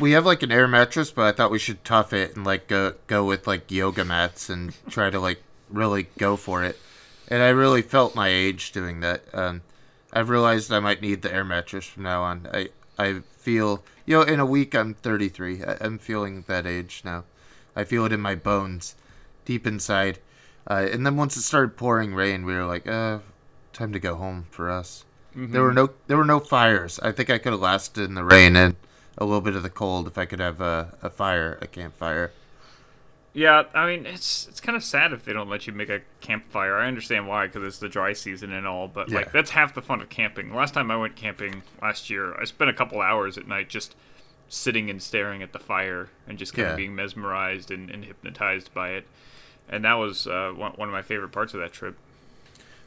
we have like an air mattress, but I thought we should tough it and like go go with like yoga mats and try to like really go for it. And I really felt my age doing that. Um, I've realized I might need the air mattress from now on. I I feel you know in a week I'm 33. I, I'm feeling that age now. I feel it in my bones, deep inside. Uh, and then once it started pouring rain, we were like, uh, time to go home for us. Mm-hmm. There were no there were no fires. I think I could have lasted in the rain and a little bit of the cold if I could have a, a fire, a campfire. Yeah, I mean it's it's kind of sad if they don't let you make a campfire. I understand why because it's the dry season and all, but yeah. like that's half the fun of camping. Last time I went camping last year, I spent a couple hours at night just sitting and staring at the fire and just kind yeah. of being mesmerized and, and, hypnotized by it. And that was uh, one, one of my favorite parts of that trip.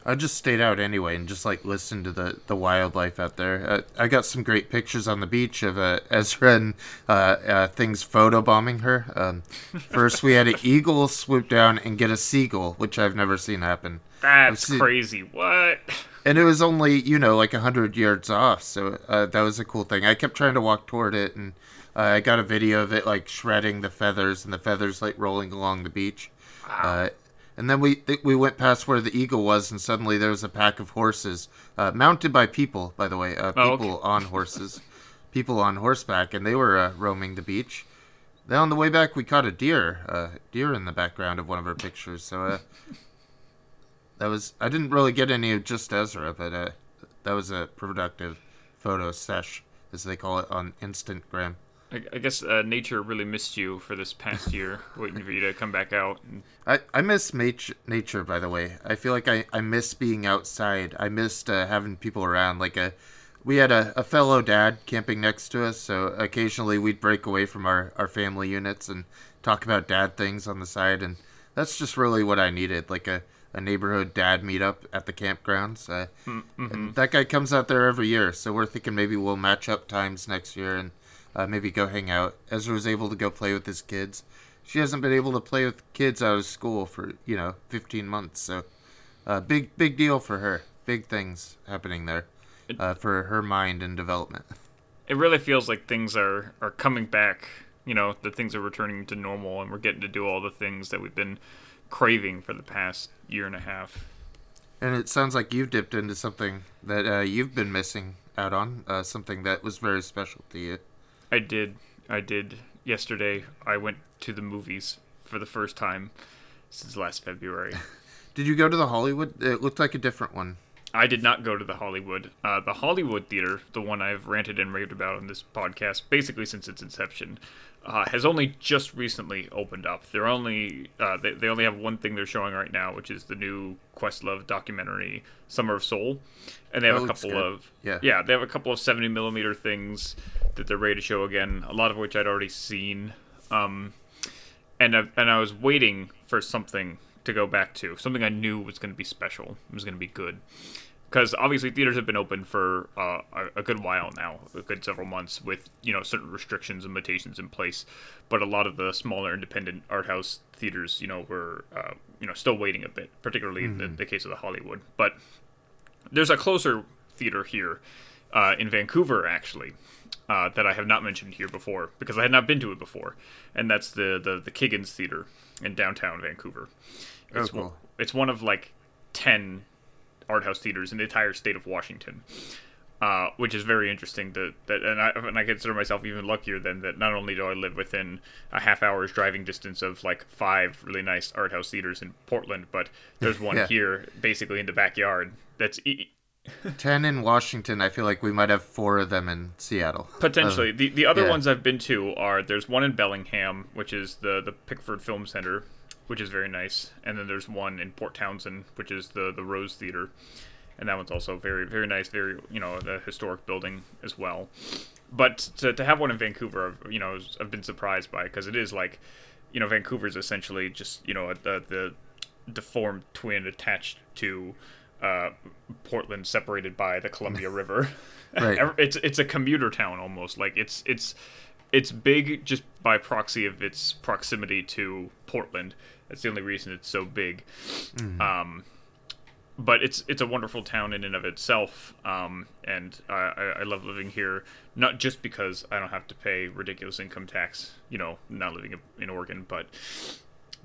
I just stayed out anyway and just like listened to the, the wildlife out there. Uh, I got some great pictures on the beach of uh, Ezra and uh, uh things photobombing her. Um, first, we had an eagle swoop down and get a seagull, which I've never seen happen. That's seen... crazy. What? And it was only you know like a hundred yards off, so uh, that was a cool thing. I kept trying to walk toward it, and uh, I got a video of it like shredding the feathers and the feathers like rolling along the beach. Wow. And then we th- we went past where the eagle was, and suddenly there was a pack of horses, uh, mounted by people, by the way, uh, people oh, okay. on horses, people on horseback, and they were uh, roaming the beach. Then on the way back, we caught a deer, uh, deer in the background of one of our pictures. So uh, that was I didn't really get any of just Ezra, but uh, that was a productive photo sesh, as they call it on Instagram. I, I guess uh, nature really missed you for this past year, waiting for you to come back out. I, I miss nature, nature, by the way. I feel like I, I miss being outside. I missed uh, having people around. Like a, we had a, a fellow dad camping next to us, so occasionally we'd break away from our, our family units and talk about dad things on the side, and that's just really what I needed. Like a, a neighborhood dad meetup at the campgrounds. Uh, mm-hmm. That guy comes out there every year, so we're thinking maybe we'll match up times next year and uh, maybe go hang out. Ezra was able to go play with his kids. She hasn't been able to play with kids out of school for you know 15 months, so uh, big big deal for her. Big things happening there uh, for her mind and development. It really feels like things are are coming back. You know, that things are returning to normal, and we're getting to do all the things that we've been craving for the past year and a half. And it sounds like you've dipped into something that uh, you've been missing out on, uh, something that was very special to you. I did. I did. Yesterday, I went to the movies for the first time since last February. did you go to the Hollywood? It looked like a different one. I did not go to the Hollywood. Uh, the Hollywood Theater, the one I've ranted and raved about on this podcast, basically since its inception, uh, has only just recently opened up. They're only uh, they, they only have one thing they're showing right now, which is the new Questlove documentary, Summer of Soul, and they have a couple of yeah yeah they have a couple of seventy millimeter things that they're ready to show again. A lot of which I'd already seen, um, and I, and I was waiting for something to go back to, something I knew was going to be special, was going to be good because obviously theaters have been open for uh, a, a, good while now, a good several months, with you know certain restrictions and limitations in place. But a lot of the smaller independent art house theaters, you know, were uh, you know still waiting a bit, particularly mm-hmm. in the, mm-hmm. the, case of the Hollywood. But there's a closer theater here uh, in Vancouver, actually. Uh, that I have not mentioned here before because I had not been to it before, and that's the the, the Kiggins Theater in downtown Vancouver. Oh, it's, oh, cool. it's one of like ten art house theaters in the entire state of Washington. Uh, which is very interesting. That that and I, and I consider myself even luckier than that. Not only do I live within a half hour's driving distance of like five really nice art house theaters in Portland, but there's one yeah. here, basically in the backyard. That's e- ten in Washington. I feel like we might have four of them in Seattle. Potentially, uh, the the other yeah. ones I've been to are there's one in Bellingham, which is the the Pickford Film Center, which is very nice. And then there's one in Port Townsend, which is the the Rose Theater, and that one's also very very nice, very you know the historic building as well. But to, to have one in Vancouver, you know, I've been surprised by because it is like, you know, Vancouver is essentially just you know the the deformed twin attached to uh, Portland, separated by the Columbia River. Right. it's it's a commuter town almost. Like it's it's it's big just by proxy of its proximity to Portland, that's the only reason it's so big. Mm. Um, but it's it's a wonderful town in and of itself, um, and I, I, I love living here. Not just because I don't have to pay ridiculous income tax, you know, not living in Oregon, but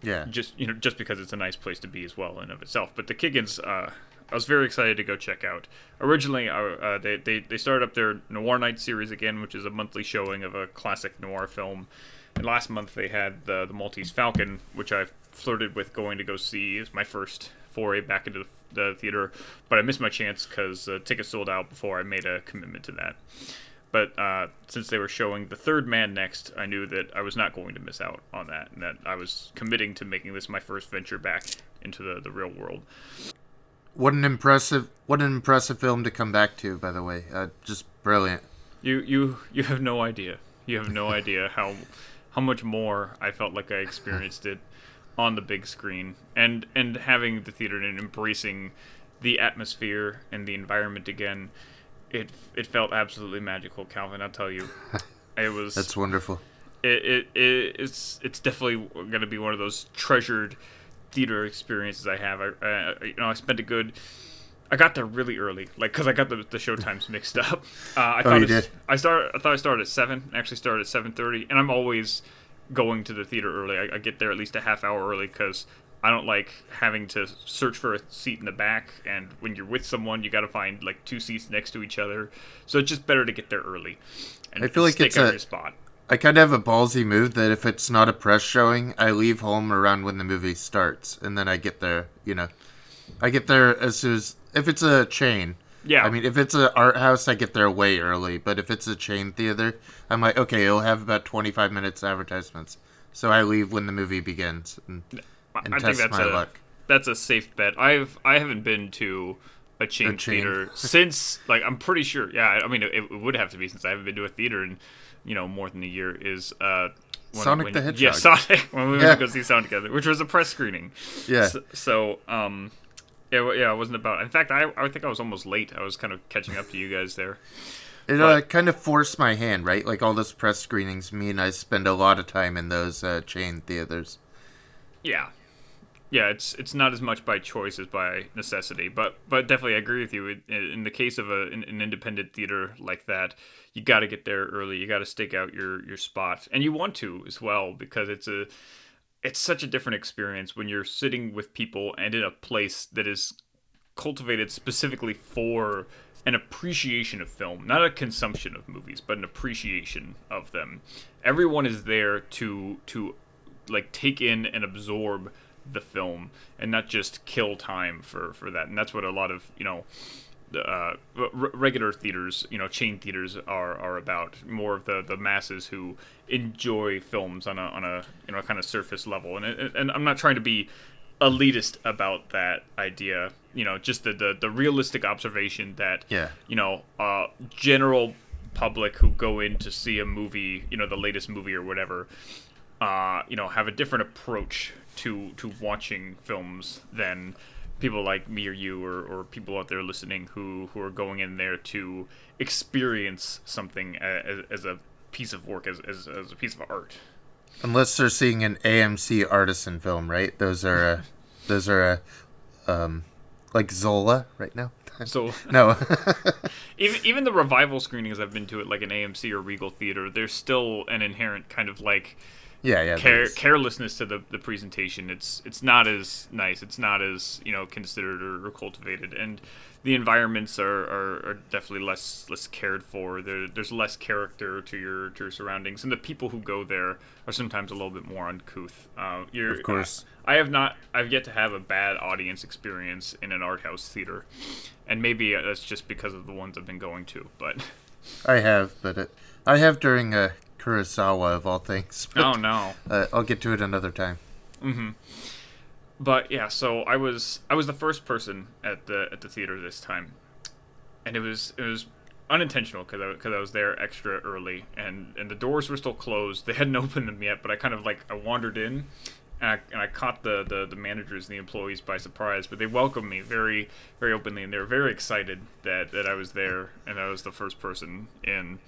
Yeah. just you know just because it's a nice place to be as well in and of itself. But the Kiggins, uh, I was very excited to go check out. Originally, uh, they, they they started up their Noir Night series again, which is a monthly showing of a classic noir film. And last month they had the the Maltese Falcon, which I flirted with going to go see. It's my first foray back into the theater, but I missed my chance because uh, tickets sold out before I made a commitment to that. But uh, since they were showing the third man next, I knew that I was not going to miss out on that, and that I was committing to making this my first venture back into the, the real world. What an impressive what an impressive film to come back to, by the way. Uh, just brilliant. You you you have no idea. You have no idea how how much more I felt like I experienced it on the big screen, and and having the theater and embracing the atmosphere and the environment again. It it felt absolutely magical, Calvin. I'll tell you, it was. That's wonderful. it, it, it it's it's definitely going to be one of those treasured theater experiences I have. I, uh, you know I spent a good. I got there really early, like because I got the, the show times mixed up. Uh, I Oh, thought you it- did? I started. I thought I started at seven. I Actually, started at seven thirty, and I'm always going to the theater early. I, I get there at least a half hour early because I don't like having to search for a seat in the back. And when you're with someone, you got to find like two seats next to each other. So it's just better to get there early. And I feel like it's a- your spot. I kind of have a ballsy move that if it's not a press showing, I leave home around when the movie starts, and then I get there. You know, I get there as soon as if it's a chain. Yeah. I mean, if it's an art house, I get there way early. But if it's a chain theater, I'm like, okay, it'll have about 25 minutes advertisements, so I leave when the movie begins and, and I test think that's my a luck. that's a safe bet. I've I haven't been to a chain, chain. theater since like I'm pretty sure. Yeah, I mean it, it would have to be since I haven't been to a theater in you know more than a year. Is uh when, Sonic when- the Yeah, Hedgehog. Sonic when we Yeah. went to go see Sonic together, which was a press screening. Yeah. So, so um. Yeah, yeah, I wasn't about. In fact, I, I think I was almost late. I was kind of catching up to you guys there. It uh, kind of forced my hand, right? Like all those press screenings mean I spend a lot of time in those uh, chain theaters. Yeah, yeah. It's it's not as much by choice as by necessity, but but definitely I agree with you. In, the case of a, an, an independent theater like that, you got to get there early. You got to stake out your your spot, and you want to as well because it's a it's such a different experience when you're sitting with people and in a place that is cultivated specifically for an appreciation of film, not a consumption of movies, but an appreciation of them. Everyone is there to to like take in and absorb the film and not just kill time for for that. And that's what a lot of, you know, the, uh, r- regular theaters, you know, chain theaters are, are about more of the, the masses who enjoy films on a, on a you know kind of surface level. And and I'm not trying to be elitist about that idea. You know, just the the, the realistic observation that Yeah. you know, uh, general public who go in to see a movie, you know, the latest movie or whatever, uh, you know, have a different approach to to watching films than people like me or you or, or people out there listening who who are going in there to experience something as, as a piece of work as, as, as a piece of art Unless they're seeing an AMC artisan film, right? Those are uh, those are uh, um, like Zola right now. so No, even even the revival screenings I've been to at like an AMC or Regal theater, there's still an inherent kind of like yeah, yeah. care, carelessness to the, the presentation. It's it's not as nice. It's not as you know considered or, or cultivated, and the environments are, are, are definitely less less cared for. There, there's less character to your to your surroundings, and the people who go there are sometimes a little bit more uncouth. Uh, you're, Of course. I have not. I've yet to have a bad audience experience in an art house theater, and maybe uh, that's just because of the ones I've been going to. But I have, but it, I have during uh, Kurosawa of all things. But, oh no. uh, I'll get to it another time. but yeah, so I was I was the first person at the at the theater this time, and it was it was unintentional because I because I was there extra early and and the doors were still closed. They hadn't opened them yet, but I kind of like I wandered in. And I, and I caught the, the, the managers and the employees by surprise, but they welcomed me very very openly, and they were very excited that, that I was there and I was the first person in.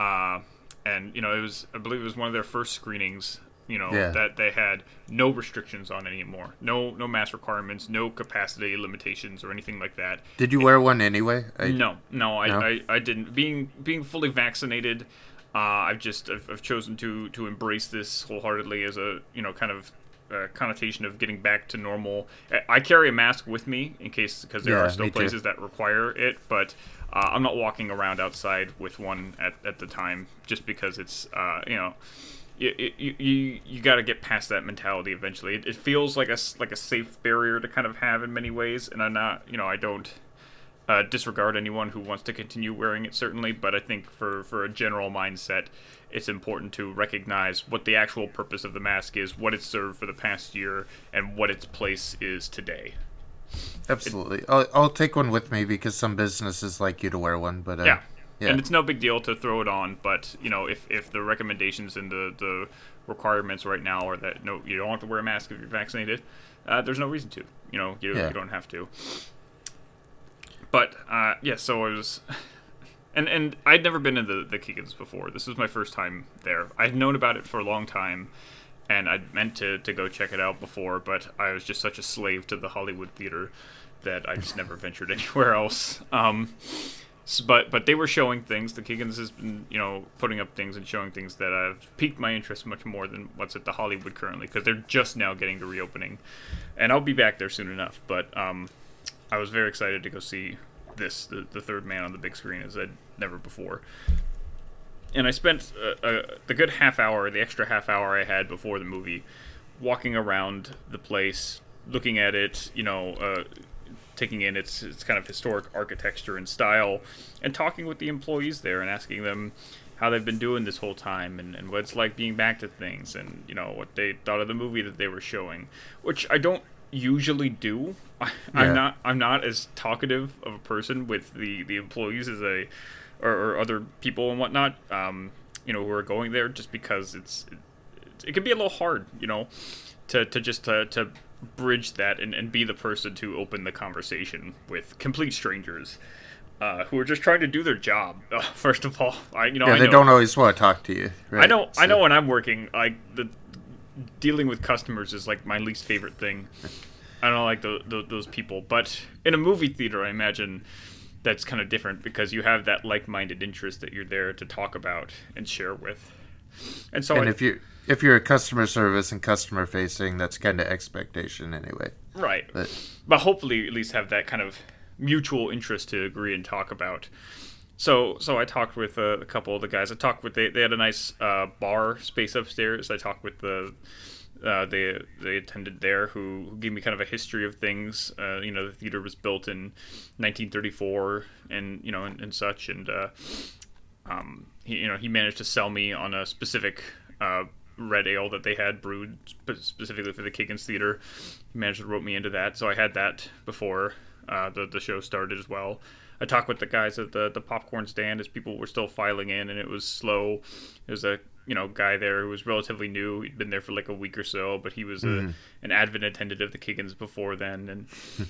Uh, and you know, it was I believe it was one of their first screenings You know Yeah. that they had no restrictions on anymore, no no mask requirements, no capacity limitations or anything like that. Did you wear one anyway? I, No, no, I, No? I, I didn't. Being being fully vaccinated, uh, I've just I've, I've chosen to to embrace this wholeheartedly as a you know kind of uh, connotation of getting back to normal. I- carry a mask with me in case because there Yeah, are still me too. places that require it, but. Uh, I'm not walking around outside with one at, at the time just because it's uh, you know you you, you, you got to get past that mentality eventually. It, it feels like a like a safe barrier to kind of have in many ways, and I'm not you know I don't uh, disregard anyone who wants to continue wearing it certainly, but I think for for a general mindset, it's important to recognize what the actual purpose of the mask is, what it's served for the past year, and what its place is today. absolutely. I'll, I'll take one with me because some businesses like you to wear one. But uh, Yeah. yeah. And it's no big deal to throw it on, but you know, if, if the recommendations and the, the requirements right now are that no, you don't have to wear a mask if you're vaccinated, uh, there's no reason to. You know, you, Yeah. you don't have to. But uh, yeah, so I was, and and I'd never been in the the Kiggins before. This was my first time there. I'd known about it for a long time, and I'd meant to to go check it out before, but I was just such a slave to the Hollywood theater that I just never ventured anywhere else. Um, S- but but they were showing things. The Kiggins has been you know putting up things and showing things that have piqued my interest much more than what's at the Hollywood currently because they're just now getting to reopening, and I'll be back there soon enough. But um, I was very excited to go see this the, the third man on the big screen as I'd never before. And I spent uh, uh, the good half hour, the extra half hour I had before the movie, walking around the place, looking at it, you know, uh, taking in its its kind of historic architecture and style, and talking with the employees there and asking them how they've been doing this whole time and, and what it's like being back to things and you know what they thought of the movie that they were showing, which I don't usually do. I, Yeah. I'm not I'm not as talkative of a person with the the employees as a or, or other people and whatnot. Um, you know who are going there just because it's it, it can be a little hard, you know, to, to just to, to bridge that and, and be the person to open the conversation with complete strangers uh, who are just trying to do their job. Uh, first of all, I you know yeah, I they know, don't always want to talk to you. Right? I know I know when I'm working, like the dealing with customers is like my least favorite thing. I don't like tho- tho- those people, but in a movie theater, I imagine that's kind of different because you have that like-minded interest that you're there to talk about and share with. And so And I- if you if you're a customer service and customer facing, that's kind of expectation anyway. Right. But But hopefully at least have that kind of mutual interest to agree and talk about. So so I talked with uh, a couple of the guys. I talked with they, they had a nice uh, bar space upstairs. I talked with the uh, they they attended there who, who gave me kind of a history of things. Uh, you know, the theater was built in 1934 and you know and, and such. And uh, um, he you know he managed to sell me on a specific uh, red ale that they had brewed spe- specifically for the Kiggins Theater. He managed to rope me into that, so I had that before the the show started as well. I talked with the guys at the the popcorn stand as people were still filing in, and it was slow. There's a you know guy there who was relatively new. He'd been there for like a week or so, but he was a, mm-hmm. an advent attendant of the Kiggins before then, and hmm.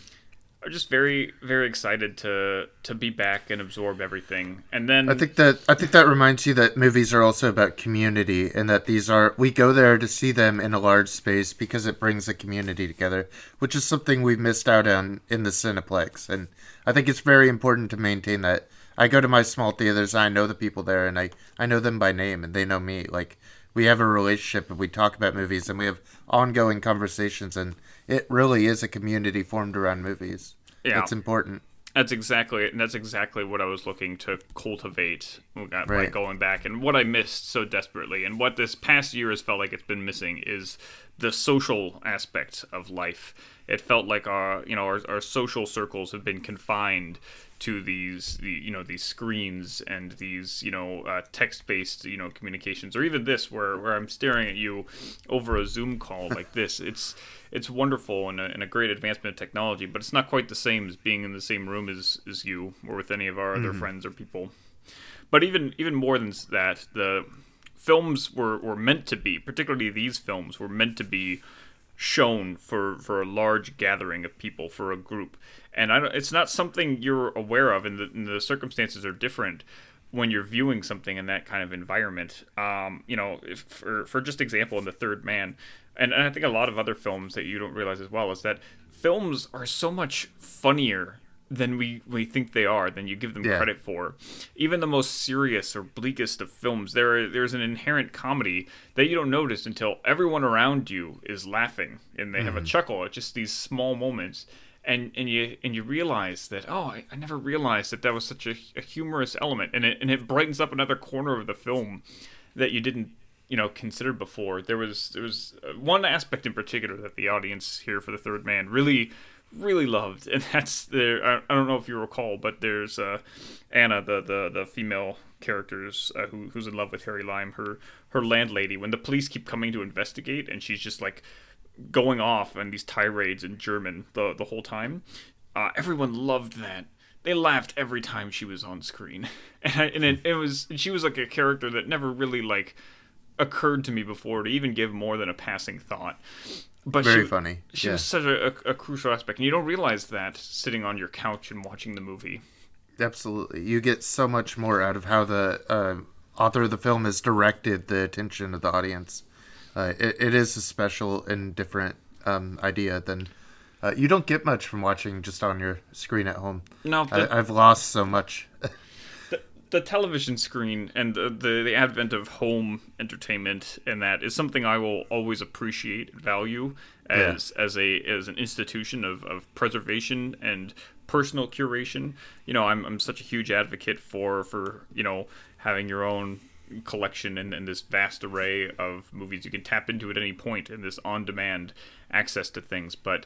I'm just very very excited to to be back and absorb everything. And then I think that I think that reminds you that movies are also about community, and that these are we go there to see them in a large space because it brings a community together, which is something we've missed out on in the Cineplex, and I think it's very important to maintain that. I go to my small theaters, and I know the people there, and I I know them by name, and they know me. Like we have a relationship, and we talk about movies, and we have ongoing conversations, and it really is a community formed around movies. Yeah. it's important. That's exactly it, and that's exactly what I was looking to cultivate by Right. going back and what I missed so desperately and what this past year has felt like it's been missing is the social aspect of life. It felt like our you know our, our social circles have been confined to these the, you know these screens and these you know uh, text based you know communications or even this where where I'm staring at you over a Zoom call like this. It's it's wonderful and a, and a great advancement of technology, but it's not quite the same as being in the same room as, as you or with any of our other friends or people. But even even more than that, the films were, were meant to be, particularly these films, were meant to be shown for, for a large gathering of people, for a group. And I don't, it's not something you're aware of, and the, and the circumstances are different. when you're viewing something in that kind of environment. Um, you know, if, for for just example, in the Third Man, and, and I think a lot of other films that you don't realize as well is that films are so much funnier than we, we think they are, than you give them Yeah. credit for. Even the most serious or bleakest of films, there there's an inherent comedy that you don't notice until everyone around you is laughing and they have a chuckle at just these small moments. And, and you and you realize that oh I, I never realized that that was such a, a humorous element and it and it brightens up another corner of the film that you didn't you know considered before. There was there was uh, one aspect in particular that the audience here for the Third Man really really loved, and that's there. I, I don't know if you recall, but there's uh, Anna, the the the female characters uh, who who's in love with Harry Lime, her her landlady. When the police keep coming to investigate, and she's just like going off on these tirades in German the the whole time. Uh, everyone loved that. They laughed every time she was on screen, and, I, and it, it was she was like a character that never really like occurred to me before to even give more than a passing thought. But Very she, funny. She Yeah. was such a, a, a crucial aspect, and you don't realize that sitting on your couch and watching the movie. Absolutely. You get so much more out of how the uh, author of the film has directed the attention of the audience. Uh, it, it is a special and different um, idea than uh, you don't get much from watching just on your screen at home. No, the, I, I've lost so much. the, television screen and the, the the advent of home entertainment and that is something I will always appreciate and value as as a as an institution of, of preservation and personal curation. You know, I'm I'm such a huge advocate for for you know having your own collection and, and this vast array of movies. You can tap into at any point and this on demand access to things but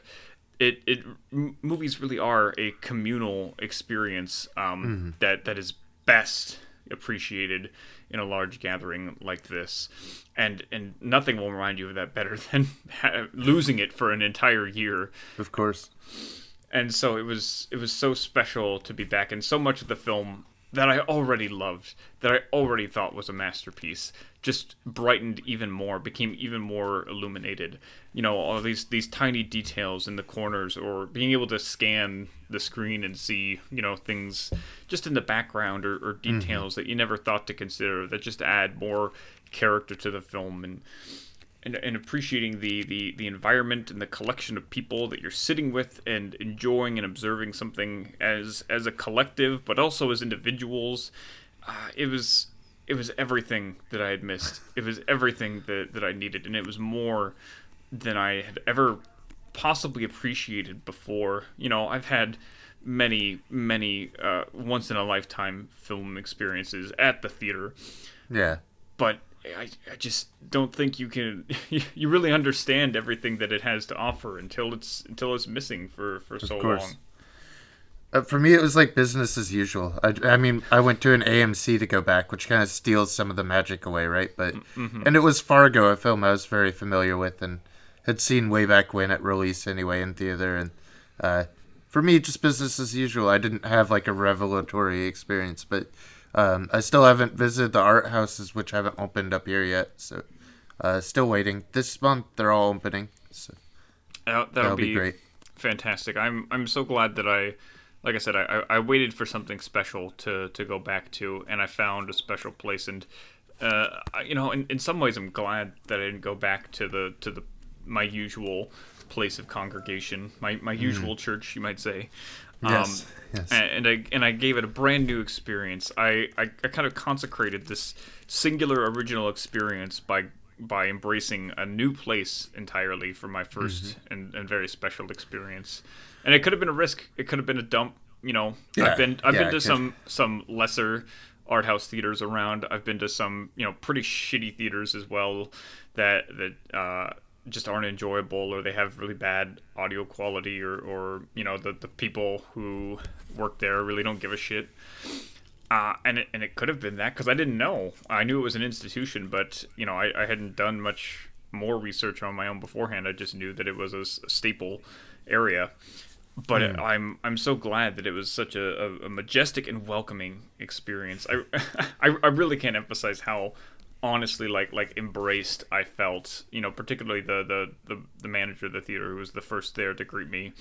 it it m- movies really are a communal experience um, that that is best appreciated in a large gathering like this, and and nothing will remind you of that better than ha- losing it for an entire year. Of course. And so it was it was so special to be back, and so much of the film that I already loved, that I already thought was a masterpiece, just brightened even more, became even more illuminated. You know, all these these tiny details in the corners, or being able to scan the screen and see, you know, things just in the background or, or mm-hmm. details that you never thought to consider that just add more character to the film and and, and appreciating the, the, the environment and the collection of people that you're sitting with and enjoying and observing something as as a collective but also as individuals. Uh, it was it was everything that I had missed. It was everything that, that I needed and it was more than I had ever possibly appreciated before. You know I've had many many uh, once in a lifetime film experiences at the theater. Yeah. but I, I just don't think you can you really understand everything that it has to offer until it's until it's missing for for so long. Uh, for me, it was like business as usual. I, I mean, I went to an AMC to go back, which kind of steals some of the magic away, right? But and it was Fargo, a film I was very familiar with and had seen way back when at release anyway in theater. And uh, for me, just business as usual. I didn't have like a revelatory experience, but um, I still haven't visited the art houses, which haven't opened up here yet. So uh, still waiting. This month they're all opening, so Uh, that'll, that'll be, be great. fantastic. I'm I'm so glad that I, like I said, I, I I waited for something special to to go back to, and I found a special place. And uh, you know, in, in some ways, I'm glad that I didn't go back to the to the my usual place of congregation, my my usual church, you might say. Yes, yes. And, and I and I gave it a brand new experience. I, I, I kind of consecrated this singular original experience by by embracing a new place entirely for my 1st Mm-hmm. and, and very special experience. And it could have been a risk. It could have been a dump. You know, Yeah, I've been I've yeah, been to some some lesser art house theaters around. I've been to some you know pretty shitty theaters as well that that uh, just aren't enjoyable or they have really bad audio quality or, or you know the the people who work there really don't give a shit. Uh, and it, and it could have been that because I didn't know. I knew it was an institution, but you know I, I hadn't done much more research on my own beforehand. I just knew that it was a staple area. But I'm I'm so glad that it was such a, a, a majestic and welcoming experience. I, I I really can't emphasize how honestly like like embraced I felt. You know, particularly the the the, the manager of the theater who was the first there to greet me.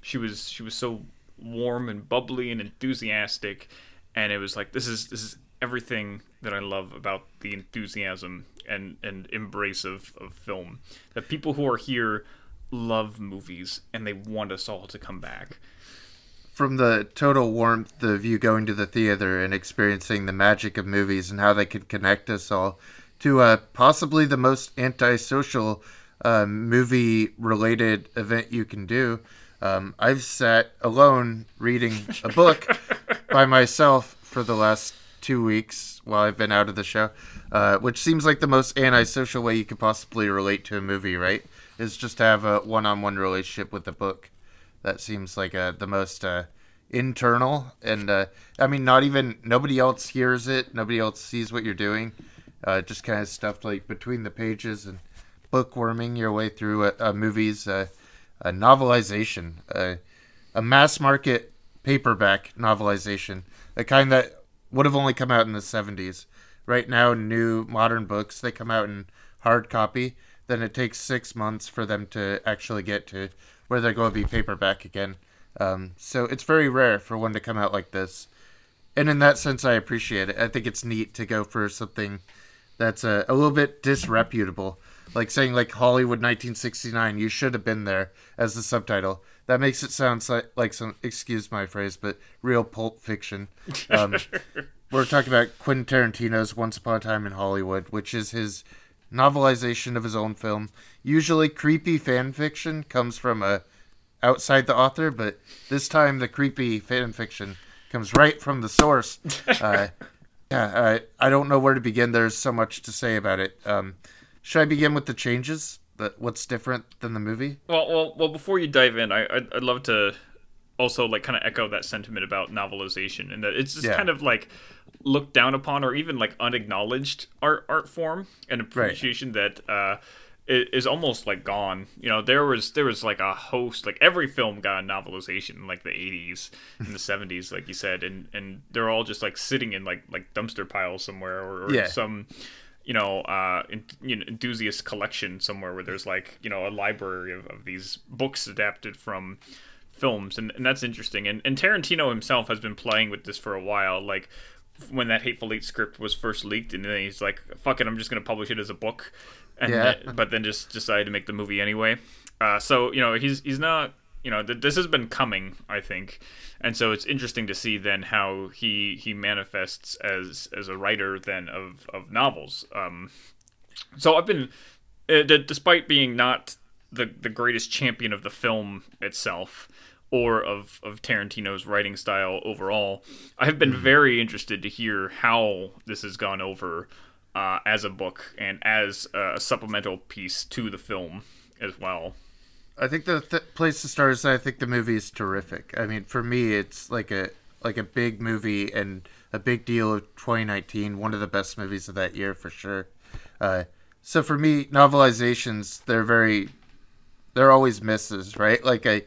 She was she was so warm and bubbly and enthusiastic, and it was like this is this is everything that I love about the enthusiasm and, and embrace of, of film. That people who are here love movies and they want us all to come back. From the total warmth of you going to the theater and experiencing the magic of movies and how they could connect us all, to uh, possibly the most antisocial uh, movie related event you can do. Um, I've sat alone reading a book by myself for the last two weeks while I've been out of the show, uh, which seems like the most antisocial way you could possibly relate to a movie, right? Is just to have a one on one relationship with the book. That seems like uh, the most uh, internal. And uh, I mean, not even, nobody else hears it, nobody else sees what you're doing. Uh, just kind of stuffed like between the pages and bookworming your way through a, a movie's a novelization, a mass market paperback novelization, the kind that would have only come out in the 70s. Right now, new modern books, they come out in hard copy. Then it takes six months for them to actually get to where they're going to be paperback again. Um, so it's very rare for one to come out like this. And in that sense, I appreciate it. I think it's neat to go for something that's a, a little bit disreputable. Like saying like Hollywood 1969, you should have been there as the subtitle. That makes it sound like, like some, excuse my phrase, but real pulp fiction. Um, we're talking about Quentin Tarantino's Once Upon a Time in Hollywood, which is his novelization of his own film. Usually, creepy fan fiction comes from a outside the author, but this time the creepy fan fiction comes right from the source. Uh, yeah, I, I don't know where to begin. There's so much to say about it. Um, should I begin with the changes? That what's different than the movie? Well, well, well. Before you dive in, I I'd, I'd love to also like kind of echo that sentiment about novelization and that it's just yeah. kind of like looked down upon or even like unacknowledged art art form and appreciation right. that uh is almost like gone. You know, there was there was like a host, like every film got a novelization in like the '80s and the '70s, like you said, and and they're all just like sitting in like like dumpster piles somewhere or, or yeah. some you know, uh, in, you know, enthusiast collection somewhere where there's like you know a library of, of these books adapted from films, and, and that's interesting. And and Tarantino himself has been playing with this for a while, like when that Hateful Eight script was first leaked, and then he's like, "Fuck it, I'm just gonna publish it as a book," and yeah. but then just decided to make the movie anyway. Uh, so you know, he's he's not you know th- this has been coming, I think, and so it's interesting to see then how he he manifests as as a writer then of of novels. Um, so I've been, uh, d- despite being not the the greatest champion of the film itself or of, of Tarantino's writing style overall. I have been mm-hmm. very interested to hear how this has gone over uh, as a book and as a supplemental piece to the film as well. I think the th- place to start is I think the movie is terrific. I mean, for me, it's like a like a big movie and a big deal of 2019. One of the best movies of that year for sure. Uh, so for me, novelizations they're very they're always misses, right? Like I,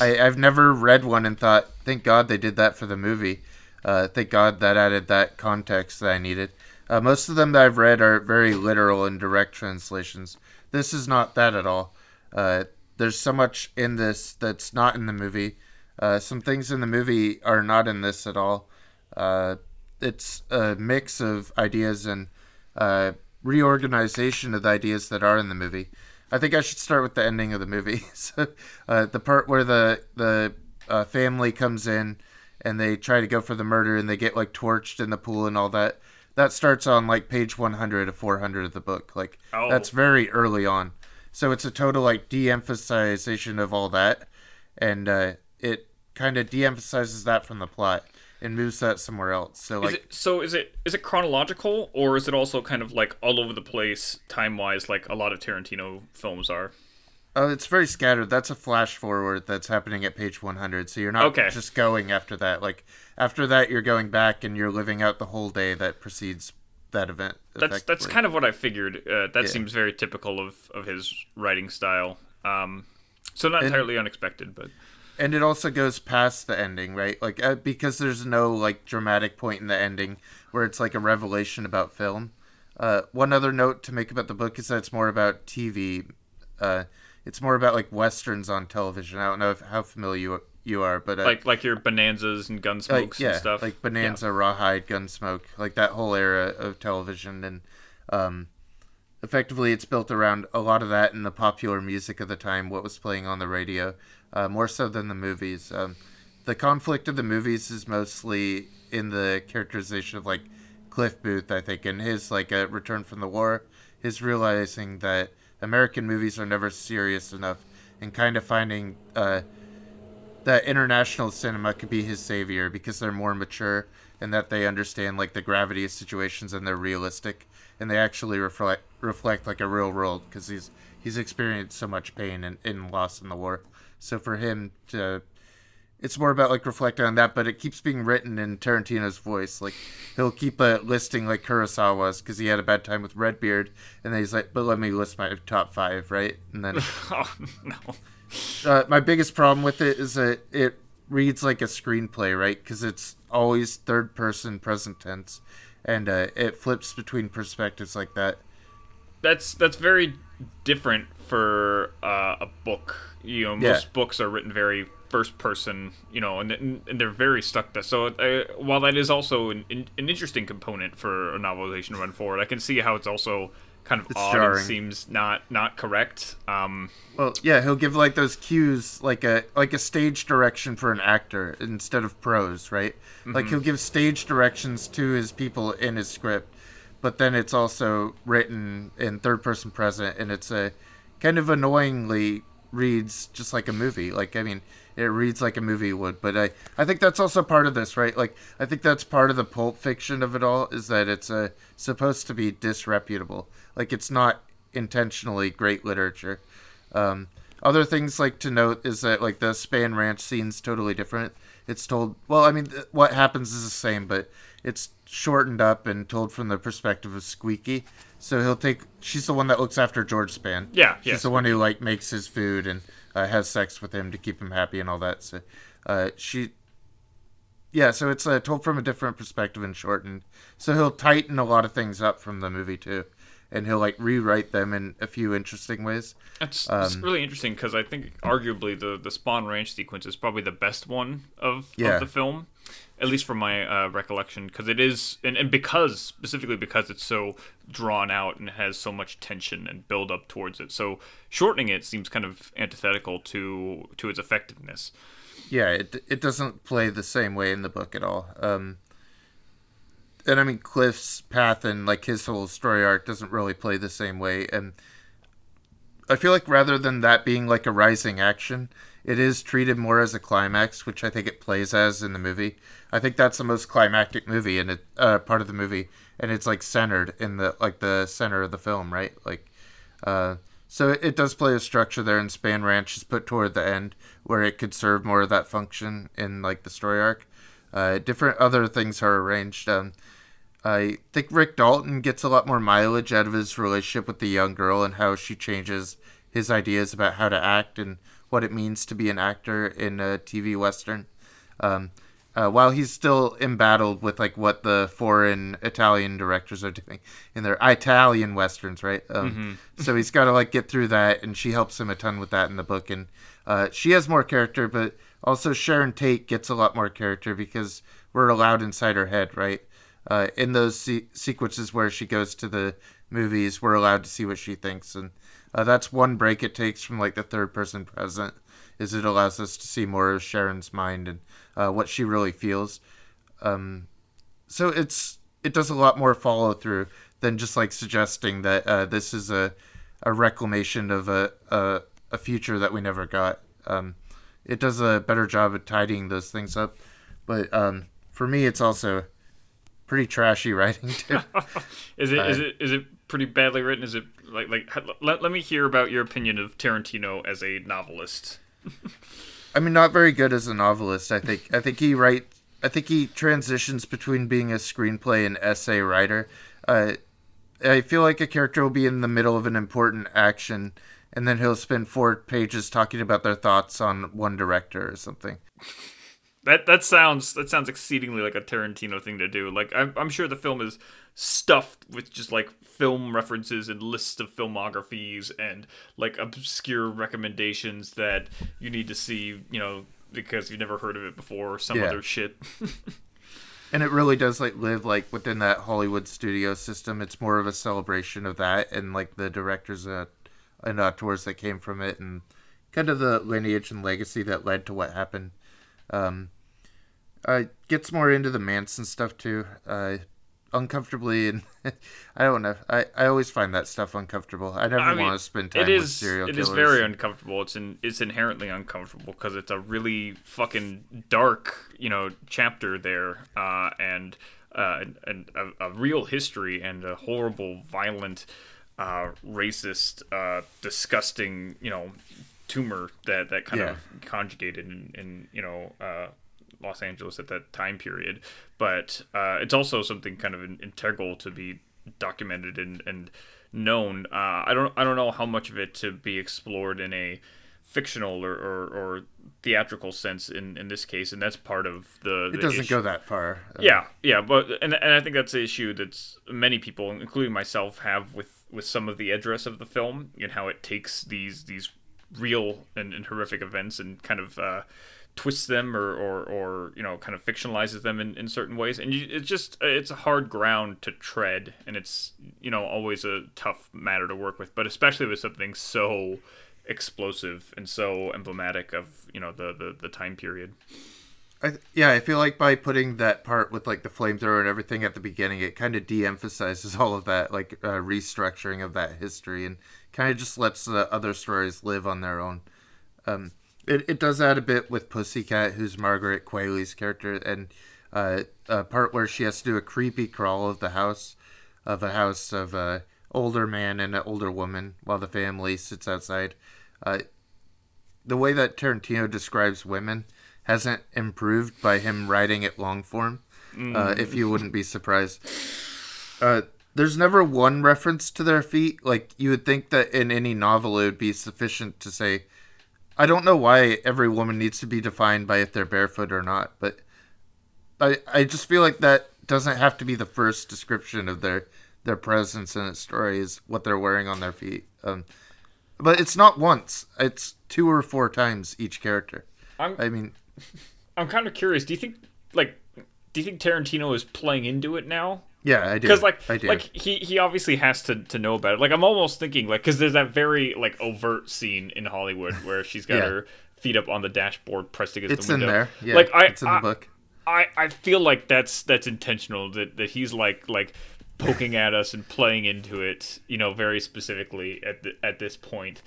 I have never read one and thought, thank God they did that for the movie. Uh, thank God that added that context that I needed. Uh, most of them that I've read are very literal and direct translations. This is not that at all. Uh, there's so much in this that's not in the movie. Uh, some things in the movie are not in this at all. Uh, it's a mix of ideas and uh, reorganization of the ideas that are in the movie. I think I should start with the ending of the movie. so, uh, the part where the the uh, family comes in and they try to go for the murder and they get like torched in the pool and all that. That starts on like page 100 to 400 of the book. Like oh. that's very early on. So it's a total like de-emphasization of all that, and uh, it kind of de-emphasizes that from the plot and moves that somewhere else. So like, is it, so is it is it chronological or is it also kind of like all over the place time wise, like a lot of Tarantino films are? Oh, it's very scattered. That's a flash forward that's happening at page 100. So you're not okay. just going after that. Like after that, you're going back and you're living out the whole day that precedes that event. That's that's kind of what I figured. Uh, that yeah. seems very typical of of his writing style. Um, so not entirely and, unexpected, but and it also goes past the ending, right? Like uh, because there's no like dramatic point in the ending where it's like a revelation about film. Uh, one other note to make about the book is that it's more about TV. Uh, it's more about like westerns on television. I don't know if, how familiar you you are, but uh, like like your bonanzas and gunsmokes like, yeah, and stuff. like Bonanza, Rawhide, Gunsmoke, like that whole era of television, and um, effectively it's built around a lot of that and the popular music of the time, what was playing on the radio, uh, more so than the movies. Um, the conflict of the movies is mostly in the characterization of like Cliff Booth, I think, and his like a return from the war, his realizing that American movies are never serious enough, and kind of finding uh, that international cinema could be his savior because they're more mature and that they understand like the gravity of situations and they're realistic and they actually reflect reflect like a real world because he's he's experienced so much pain and, and loss in the war. So for him to it's more about like reflecting on that, but it keeps being written in Tarantino's voice. Like he'll keep a listing like Kurosawa's because he had a bad time with Redbeard, and then he's like, "But let me list my top five, right?" And then, oh no. Uh, my biggest problem with it is that it reads like a screenplay, right? Because it's always third person present tense, and uh, it flips between perspectives like that. That's that's very different for uh, a book. You know, most Yeah. books are written very first person. You know, and and they're very stuck to. So uh, while that is also an, an interesting component for a novelization to run forward, I can see how it's also kind of It's odd jarring. and seems not not correct. Um, Well, yeah, he'll give like those cues, like a like a stage direction for an actor instead of prose, right? Like he'll give stage directions to his people in his script, but then it's also written in third person present, and it's a kind of annoyingly reads just like a movie. Like I mean, it reads like a movie would, but I I think that's also part of this, right? Like I think that's part of the pulp fiction of it all is that it's uh, supposed to be disreputable. Like it's not intentionally great literature. Um, other things like to note is that like the Spahn Ranch scene's totally different. It's told well. I mean, th- what happens is the same, but it's shortened up and told from the perspective of Squeaky. So he'll take. She's the one that looks after George Spahn. Yeah, she's yes. the one who like makes his food and uh, has sex with him to keep him happy and all that. So uh, she. Yeah, so it's uh, told from a different perspective and shortened. So he'll tighten a lot of things up from the movie too, and he'll like rewrite them in a few interesting ways. That's it's really interesting because I think arguably the the Spahn Ranch sequence is probably the best one of, Yeah. of the film, at least from my uh, recollection. Because it is, and, and because specifically because it's so drawn out and has so much tension and build up towards it. So shortening it seems kind of antithetical to to its effectiveness. yeah, it it doesn't play the same way in the book at all. Um, and I mean Cliff's path and like his whole story arc doesn't really play the same way. And I feel like rather than that being like a rising action, it is treated more as a climax, which I think it plays as in the movie. I think that's the most climactic movie and it uh, part of the movie, and it's like centered in the like the center of the film, right? Like, uh, so it, it does play a structure there, and Spahn Ranch is put toward the end where it could serve more of that function in like the story arc. Uh, different other things are arranged. Um, I think Rick Dalton gets a lot more mileage out of his relationship with the young girl and how she changes his ideas about how to act and what it means to be an actor in a TV western. Um, uh, while he's still embattled with like what the foreign Italian directors are doing in their Italian westerns, right? Um, So he's got to like get through that, and she helps him a ton with that in the book. And uh, she has more character, but also Sharon Tate gets a lot more character because we're allowed inside her head, right? Uh, in those se- sequences where she goes to the movies, we're allowed to see what she thinks, and uh, that's one break it takes from like the third person present. Is it allows us to see more of Sharon's mind and uh, what she really feels. Um, so it's it does a lot more follow through than just like suggesting that uh, this is a a reclamation of a, a a future that we never got. Um, it does a better job of tidying those things up, but um, for me, it's also pretty trashy writing too. Is it is it is it pretty badly written? Is it like like let, let me hear about your opinion of Tarantino as a novelist. I mean, not very good as a novelist. I think. I think he write. I think he transitions between being a screenplay and essay writer. Uh, I feel like a character will be in the middle of an important action, and then he'll spend four pages talking about their thoughts on one director or something. That that sounds that sounds exceedingly like a Tarantino thing to do. Like I'm I'm sure the film is stuffed with just like film references and lists of filmographies and like obscure recommendations that you need to see, you know, because you've never heard of it before or some Yeah. other shit. and it really does like live like within that Hollywood studio system. It's more of a celebration of that and like the directors uh, and auteurs that came from it and kind of the lineage and legacy that led to what happened. Um, uh, gets more into the Manson stuff too. Uh, uncomfortably and I don't know. I, I always find that stuff uncomfortable. I never I mean, want to spend time it with serial it killers. is very uncomfortable. It's in, it's inherently uncomfortable because it's a really fucking dark you know chapter there, uh, and uh, and a, a real history and a horrible, violent, uh, racist, uh, disgusting you know tumor that that kind Yeah. of conjugated and, in you know. Los Angeles at that time period, but uh, it's also something kind of in- integral to be documented and, and known. Uh, I don't I don't know how much of it to be explored in a fictional or, or, or theatrical sense in, in this case, and that's part of the. It doesn't issue. go that far. Uh, Yeah, yeah, but and and I think that's the issue that's many people, including myself, have with with some of the address of the film and how it takes these these real and, and horrific events and kind of uh, twists them or, or or you know kind of fictionalizes them in, in certain ways and you, it's just it's a hard ground to tread and it's you know always a tough matter to work with but especially with something so explosive and so emblematic of you know the the, the time period I, yeah, I feel like by putting that part with like the flamethrower and everything at the beginning, it kind of de-emphasizes all of that, like uh, restructuring of that history, and kind of just lets the other stories live on their own. Um, it it does add a bit with Pussycat, who's Margaret Qualley's character, and uh, a part where she has to do a creepy crawl of the house, of a house of a older man and an older woman, while the family sits outside. Uh, the way that Tarantino describes women hasn't improved by him writing it long form. Uh, if you wouldn't be surprised, uh, there's never one reference to their feet. Like you would think that in any novel it would be sufficient to say. I don't know why every woman needs to be defined by if they're barefoot or not, but I I just feel like that doesn't have to be the first description of their their presence in a story is what they're wearing on their feet. Um, but it's not once; it's two or four times each character. I'm I mean, I'm kind of curious. Do you think like do you think Tarantino is playing into it now? Yeah, I do. Because like I do. like he he obviously has to to know about it. Like I'm almost thinking like because there's that very like overt scene in Hollywood where she's got Yeah. her feet up on the dashboard pressed against it's the in there. Yeah, like I it's in the I, book. I I feel like that's that's intentional. That that he's like like poking at us and playing into it. You know, very specifically at the, at this point,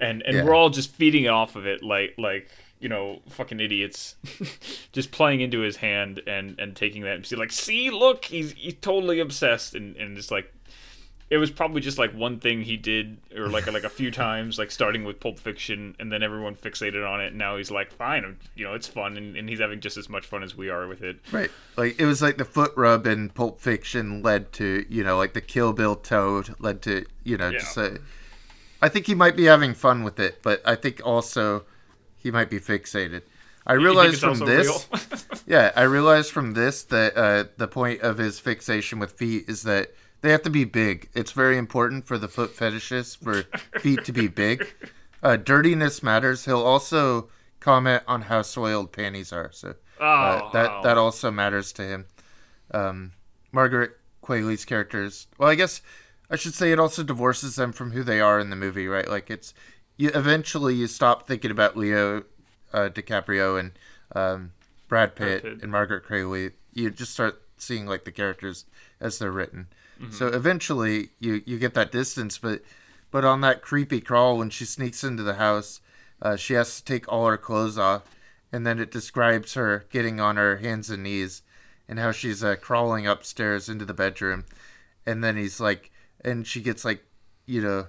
and and Yeah. we're all just feeding off of it like like you know fucking idiots just playing into his hand and and taking that and see like see look he's he's totally obsessed and and just like it was probably just like one thing he did or like like a few times like starting with pulp fiction and then everyone fixated on it and now he's like fine I'm, you know it's fun and, and he's having just as much fun as we are with it Right. Like it was like the foot rub in Pulp Fiction led to, you know, like the Kill Bill toad led to, you know, Yeah. just a, I think he might be having fun with it, but I think also he might be fixated. I realized from this? Yeah, I realized from this that uh, the point of his fixation with feet is that they have to be big. It's very important for the foot fetishists for feet to be big. Uh, dirtiness matters. He'll also comment on how soiled panties are. So uh, Oh, that that also matters to him. Um, Margaret Qualley's characters. Well, I guess I should say it also divorces them from who they are in the movie, right? Like it's you eventually you stop thinking about Leo uh, DiCaprio and um, Brad Pitt, Pitt. and Margaret Qualley. You just start seeing like the characters as they're written. Mm-hmm. So eventually you you get that distance, but but on that creepy crawl when she sneaks into the house, uh, she has to take all her clothes off, and then it describes her getting on her hands and knees, and how she's uh, crawling upstairs into the bedroom, and then he's like, and she gets like, you know,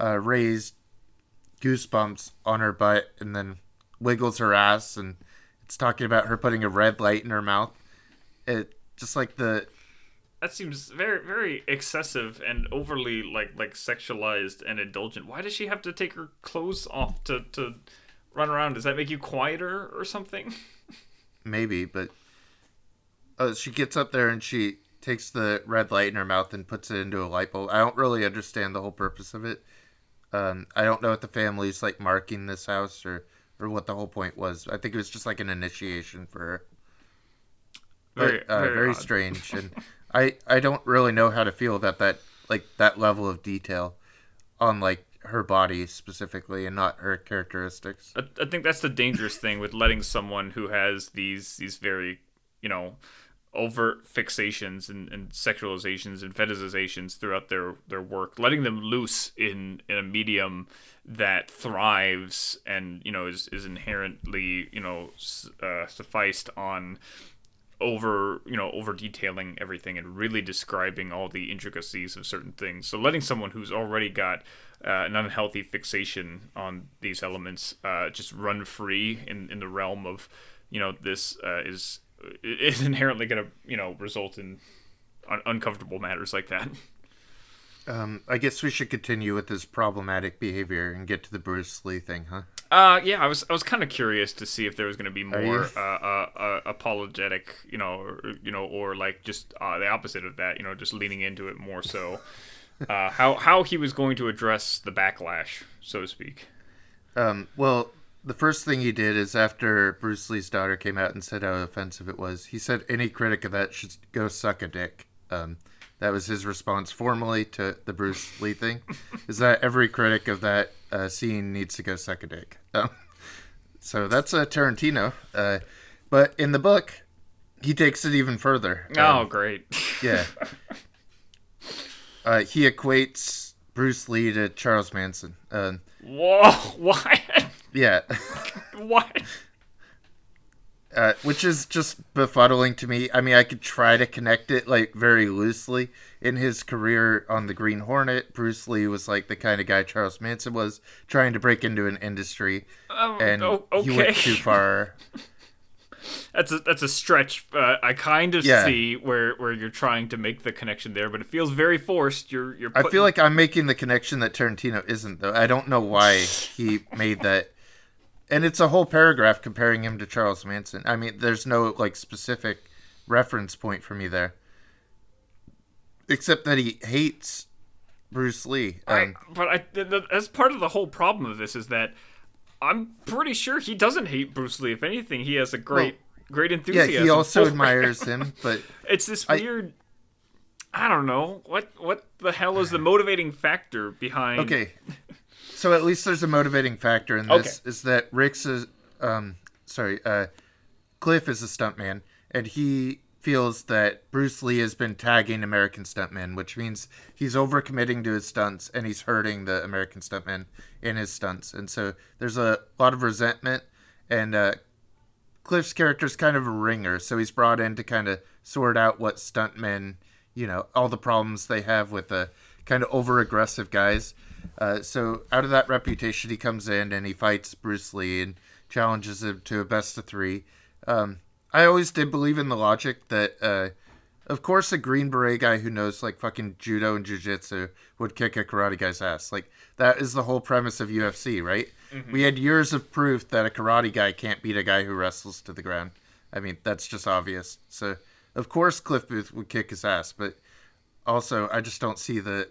uh, raised goosebumps on her butt, and then wiggles her ass, and it's talking about her putting a red light in her mouth. It just like the that seems very very excessive and overly like like sexualized and indulgent why does she have to take her clothes off to to run around does that make you quieter or something maybe, but uh, she gets up there and she takes the red light in her mouth and puts it into a light bulb. I don't really understand the whole purpose of it. Um, I don't know if the family's like marking this house or or what the whole point was. I think it was just like an initiation for her. Very, But, uh, very, very strange, and I I don't really know how to feel about that like that level of detail on like her body specifically and not her characteristics. I, I think that's the dangerous thing with letting someone who has these these very you know overt fixations and, and sexualizations and fetishizations throughout their their work letting them loose in in a medium that thrives and you know is is inherently you know uh, sufficed on over you know over detailing everything and really describing all the intricacies of certain things. So letting someone who's already got uh, an unhealthy fixation on these elements uh, just run free in, in the realm of you know this uh, is is inherently going to you know result in un- uncomfortable matters like that Um, I guess we should continue with this problematic behavior and get to the Bruce Lee thing, huh? Uh, yeah, I was I was kind of curious to see if there was going to be more uh, uh, uh, apologetic, you know, or, you know, or like just uh, the opposite of that, you know, just leaning into it more so. Uh, how how he was going to address the backlash, so to speak. Um, well, the first thing he did is after Bruce Lee's daughter came out and said how offensive it was, he said any critic of that should go suck a dick. Um, that was his response formally to the Bruce Lee thing. is that every critic of that uh, scene needs to go suck a dick. Um, so that's uh, Tarantino. Uh, but in the book, he takes it even further. oh, Um, great. yeah. Uh, he equates Bruce Lee to Charles Manson. Um, Whoa! Why? Yeah. Why? uh, which is just befuddling to me. I mean, I could try to connect it like very loosely. In his career on the Green Hornet, Bruce Lee was like the kind of guy Charles Manson was trying to break into an industry, Um, and oh, he went okay. too far. That's a that's a stretch. Uh, I kind of Yeah. see where where you're trying to make the connection there, but it feels very forced. You're you're. I feel like I'm making the connection that Tarantino isn't, though. I don't know why he made that. And it's a whole paragraph comparing him to Charles Manson. I mean, there's no like specific reference point for me there, except that he hates Bruce Lee. I, but I th- th- that's part of the whole problem of this is that I'm pretty sure he doesn't hate Bruce Lee. If anything, he has a great great enthusiasm. yeah, he also admires him, but It's this I- weird. I don't know what what the hell is the motivating factor behind. okay. So at least there's a motivating factor in this is that Rick's um sorry, uh Cliff is a stuntman and he feels that Bruce Lee has been tagging American stuntmen, which means he's overcommitting to his stunts and he's hurting the American stuntmen in his stunts. And so there's a lot of resentment and uh Cliff's is kind of a ringer, so he's brought in to kind of sort out what stuntmen, you know, all the problems they have with the kind of over aggressive guys. Uh, so out of that reputation, he comes in and he fights Bruce Lee and challenges him to a best of three. Um, I always did believe in the logic that, uh, of course, a Green Beret guy who knows like fucking judo and jujitsu would kick a karate guy's ass. Like that is the whole premise of UFC, right? We had years of proof that a karate guy can't beat a guy who wrestles to the ground. I mean, that's just obvious. So, of course, Cliff Booth would kick his ass, but also, I just don't see the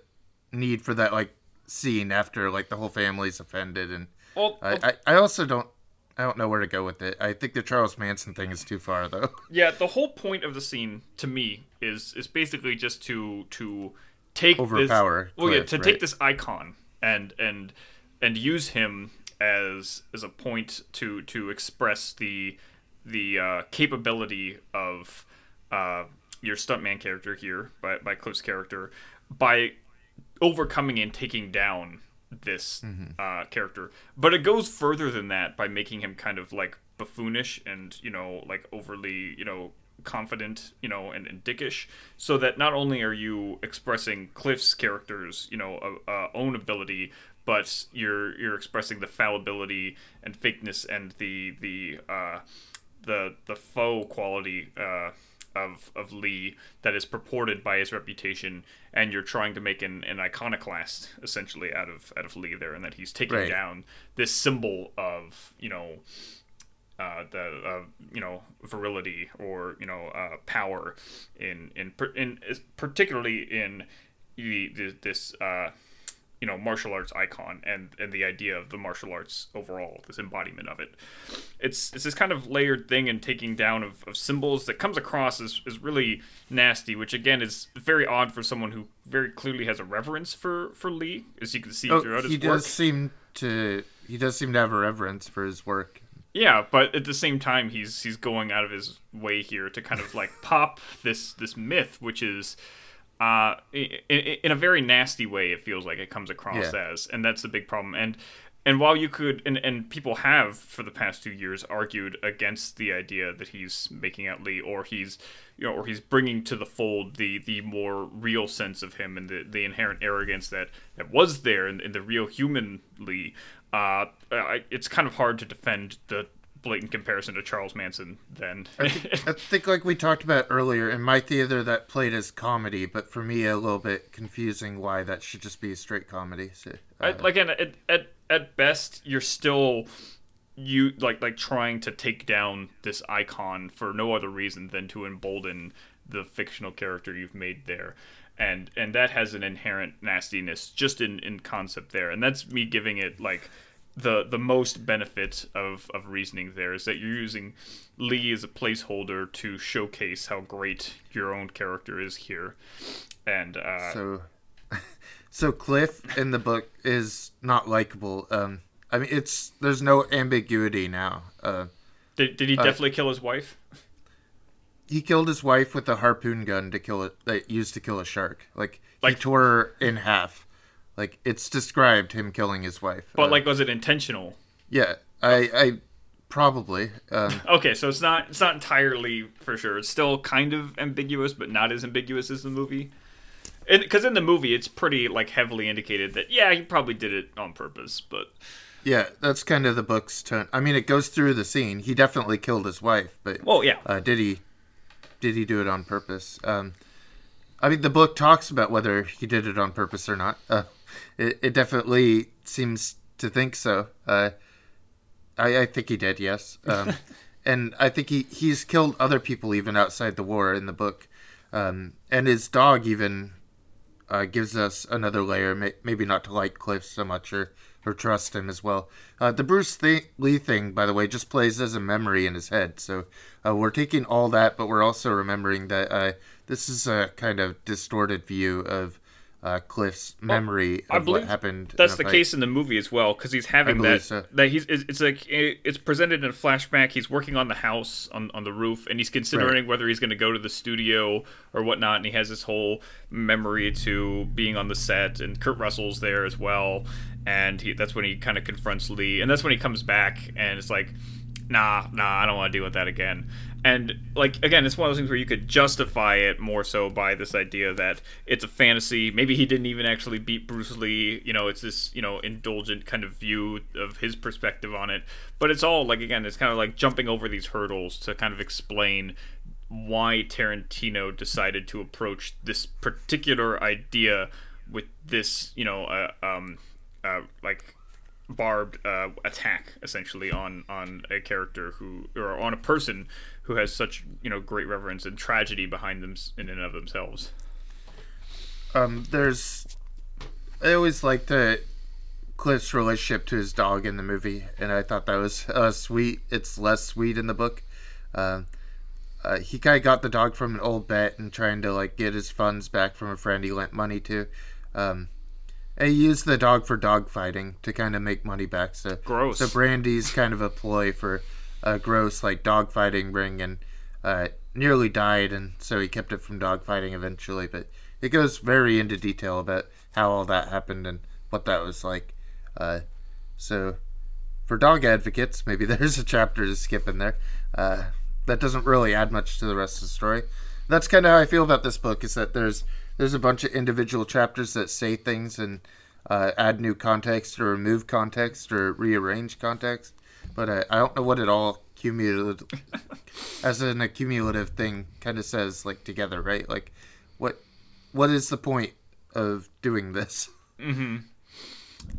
need for that like scene after like the whole family's offended, and Well, I, I, I also don't. I don't know where to go with it. I think the Charles Manson thing is too far, though. yeah, the whole point of the scene to me is is basically just to to take Overpower This, well, yeah, to right. take this icon and and and use him as as a point to to express the the uh, capability of uh, your stuntman character here by by Cliff's character by overcoming and taking down this uh, character. But it goes further than that by making him kind of like buffoonish and you know like overly you know confident you know and, and dickish so that not only are you expressing cliff's character's you know uh, uh, own ability but you're you're expressing the fallibility and fakeness and the the uh, the the faux quality uh, of of Lee that is purported by his reputation, and you're trying to make an, an iconoclast essentially out of out of Lee there, and that he's taking Right. down this symbol of you know uh, the uh, you know virility or you know uh, power in in in particularly in the, the, this uh, you know martial arts icon and and the idea of the martial arts overall this embodiment of it it's it's this kind of layered thing and taking down of, of symbols that comes across as, as really nasty which again is very odd for someone who very clearly has a reverence for for lee as you can see Oh, throughout his he work does seem to he does seem to have a reverence for his work. Yeah, but at the same time, he's he's going out of his way here to kind of like pop this this myth, which is, uh, in, in a very nasty way. It feels like it comes across Yeah. as, and that's the big problem. And and while you could, and and people have for the past two years argued against the idea that he's making out Lee, or he's you know, or he's bringing to the fold the the more real sense of him and the the inherent arrogance that that was there in, in the real human Lee. Uh, I, it's kind of hard to defend the blatant comparison to Charles Manson. Then, I think, like we talked about earlier, in my theater that played as comedy, but for me a little bit confusing why that should just be a straight comedy. So, I, uh, like, and at, at at best, you're still you like like trying to take down this icon for no other reason than to embolden the fictional character you've made there. And and that has an inherent nastiness just in, in concept there. And that's me giving it like the the most benefit of, of reasoning there is that you're using Lee as a placeholder to showcase how great your own character is here. And uh, so, so Cliff in the book is not likable. Um, I mean, it's there's no ambiguity now. Uh, did, did he definitely kill his wife? he killed his wife with a harpoon gun to kill it that used to kill a shark. Like, Like- he tore her in half. Like it's described him killing his wife. But Uh, like, was it intentional? yeah, I, I probably. Um, Okay, so it's not it's not entirely for sure. It's still kind of ambiguous, but not as ambiguous as the movie. Because in the movie, it's pretty like heavily indicated that yeah, he probably did it on purpose. But yeah, that's kind of the book's tone. I mean, it goes through the scene. He definitely killed his wife, but well, yeah, uh, did he? Did he do it on purpose? Um, I mean, the book talks about whether he did it on purpose or not. Uh, it, it definitely seems to think so. Uh, I, I think he did, yes. Um, and I think he, he's killed other people even outside the war in the book. Um, and his dog even uh, gives us another layer, may, maybe not to like Cliff so much or, or trust him as well. Uh, the Bruce Th- Lee thing, by the way, just plays as a memory in his head. So uh, we're taking all that, but we're also remembering that uh, this is a kind of distorted view of uh, Cliff's memory of what happened. that's the fight. case in the movie as well. Because he's having that so. that he's it's, like it's presented in a flashback. He's working on the house on on the roof, and he's considering whether he's going to go to the studio or whatnot. And he has this whole memory to being on the set, and Kurt Russell's there as well. And he, that's when he kind of confronts Lee, and that's when he comes back, and it's like, nah, nah, I don't want to deal with that again. And like again, it's one of those things where you could justify it more so by this idea that it's a fantasy. Maybe he didn't even actually beat Bruce Lee. You know, it's this you know indulgent kind of view of his perspective on it. But it's all like again, it's kind of like jumping over these hurdles to kind of explain why Tarantino decided to approach this particular idea with this you know uh, um uh, like barbed uh, attack essentially on on a character who or on a person who has such you know great reverence and tragedy behind them in and of themselves. um, there's I always liked the Cliff's relationship to his dog in the movie, and I thought that was uh, sweet. It's less sweet in the book. Um, uh, he kind of got the dog from an old bet and trying to like get his funds back from a friend he lent money to. Um, and he used the dog for dog fighting to kind of make money back. So Gross. So Brandy's kind of a ploy for a gross like dogfighting ring, and uh, nearly died, and so he kept it from dogfighting eventually. But it goes very into detail about how all that happened and what that was like. Uh, so for dog advocates, maybe there's a chapter to skip in there. Uh, that doesn't really add much to the rest of the story. That's kind of how I feel about this book. Is that there's there's a bunch of individual chapters that say things and uh, add new context or remove context or rearrange context, but I, I don't know what it all cumulative as an accumulative thing kind of says like together, right? Like what what is the point of doing this?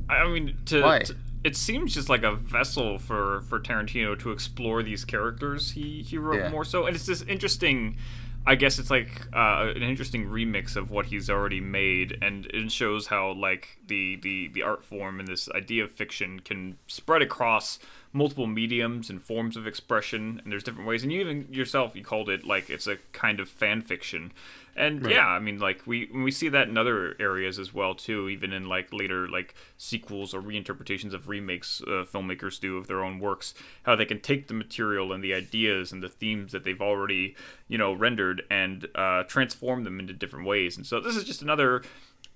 I mean, to, to- it seems just like a vessel for for Tarantino to explore these characters he he wrote Yeah. more so, and it's this interesting I guess it's like uh, an interesting remix of what he's already made, and it shows how like the, the the art form and this idea of fiction can spread across multiple mediums and forms of expression, and there's different ways. And you even yourself, you called it like it's a kind of fan fiction, and right. yeah, I mean like we we see that in other areas as well too, even in like later like sequels or reinterpretations of remakes uh, filmmakers do of their own works, how they can take the material and the ideas and the themes that they've already you know rendered and uh, transform them into different ways. And so this is just another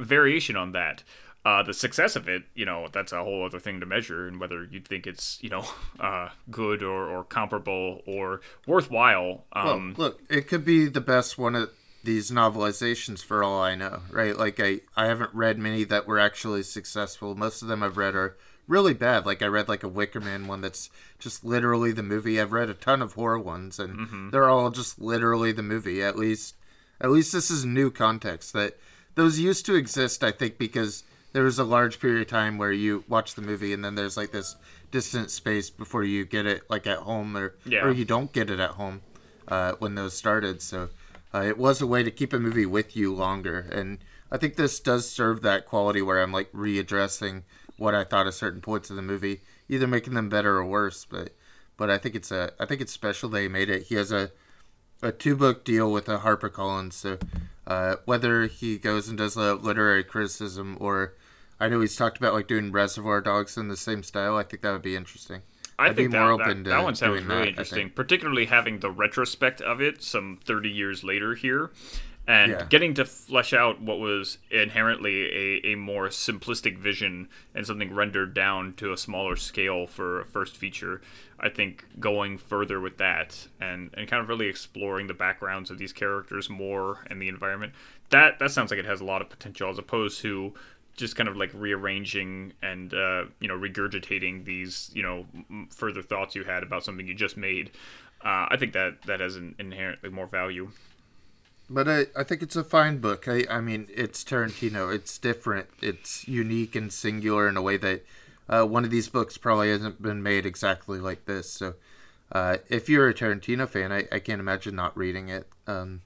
variation on that. Uh, the success of it, you know, that's a whole other thing to measure, and whether you think it's, you know, uh, good or, or comparable or worthwhile. Um, well, look, it could be the best one of these novelizations for all I know, right? Like I, I haven't read many that were actually successful. Most of them I've read are really bad. Like I read like a Wicker Man one that's just literally the movie. I've read a ton of horror ones, and mm-hmm. they're all just literally the movie. At least, at least this is new context that those used to exist. I think because there was a large period of time where you watch the movie and then there's like this distant space before you get it like at home or yeah. or you don't get it at home uh, when those started. So uh, it was a way to keep a movie with you longer, and I think this does serve that quality where I'm like readdressing what I thought of certain points of the movie, either making them better or worse. But but I think it's a I think it's special they made it. He has a a two book deal with a HarperCollins, so uh, whether he goes and does a literary criticism or I know he's talked about like doing Reservoir Dogs in the same style. I think that would be interesting. I I'd think that, that, that, one sounds really that, interesting, particularly having the retrospect of it some 30 years later here and yeah. getting to flesh out what was inherently a, a more simplistic vision and something rendered down to a smaller scale for a first feature. I think going further with that and, and kind of really exploring the backgrounds of these characters more and the environment, that, that sounds like it has a lot of potential as opposed to just kind of like rearranging and uh, you know regurgitating these you know further thoughts you had about something you just made. Uh, I think that that has an inherently more value. But I, I think it's a fine book. I, I mean, it's Tarantino. It's different. It's unique and singular in a way that uh, one of these books probably hasn't been made exactly like this. So, uh, if you're a Tarantino fan, I, I can't imagine not reading it. Um,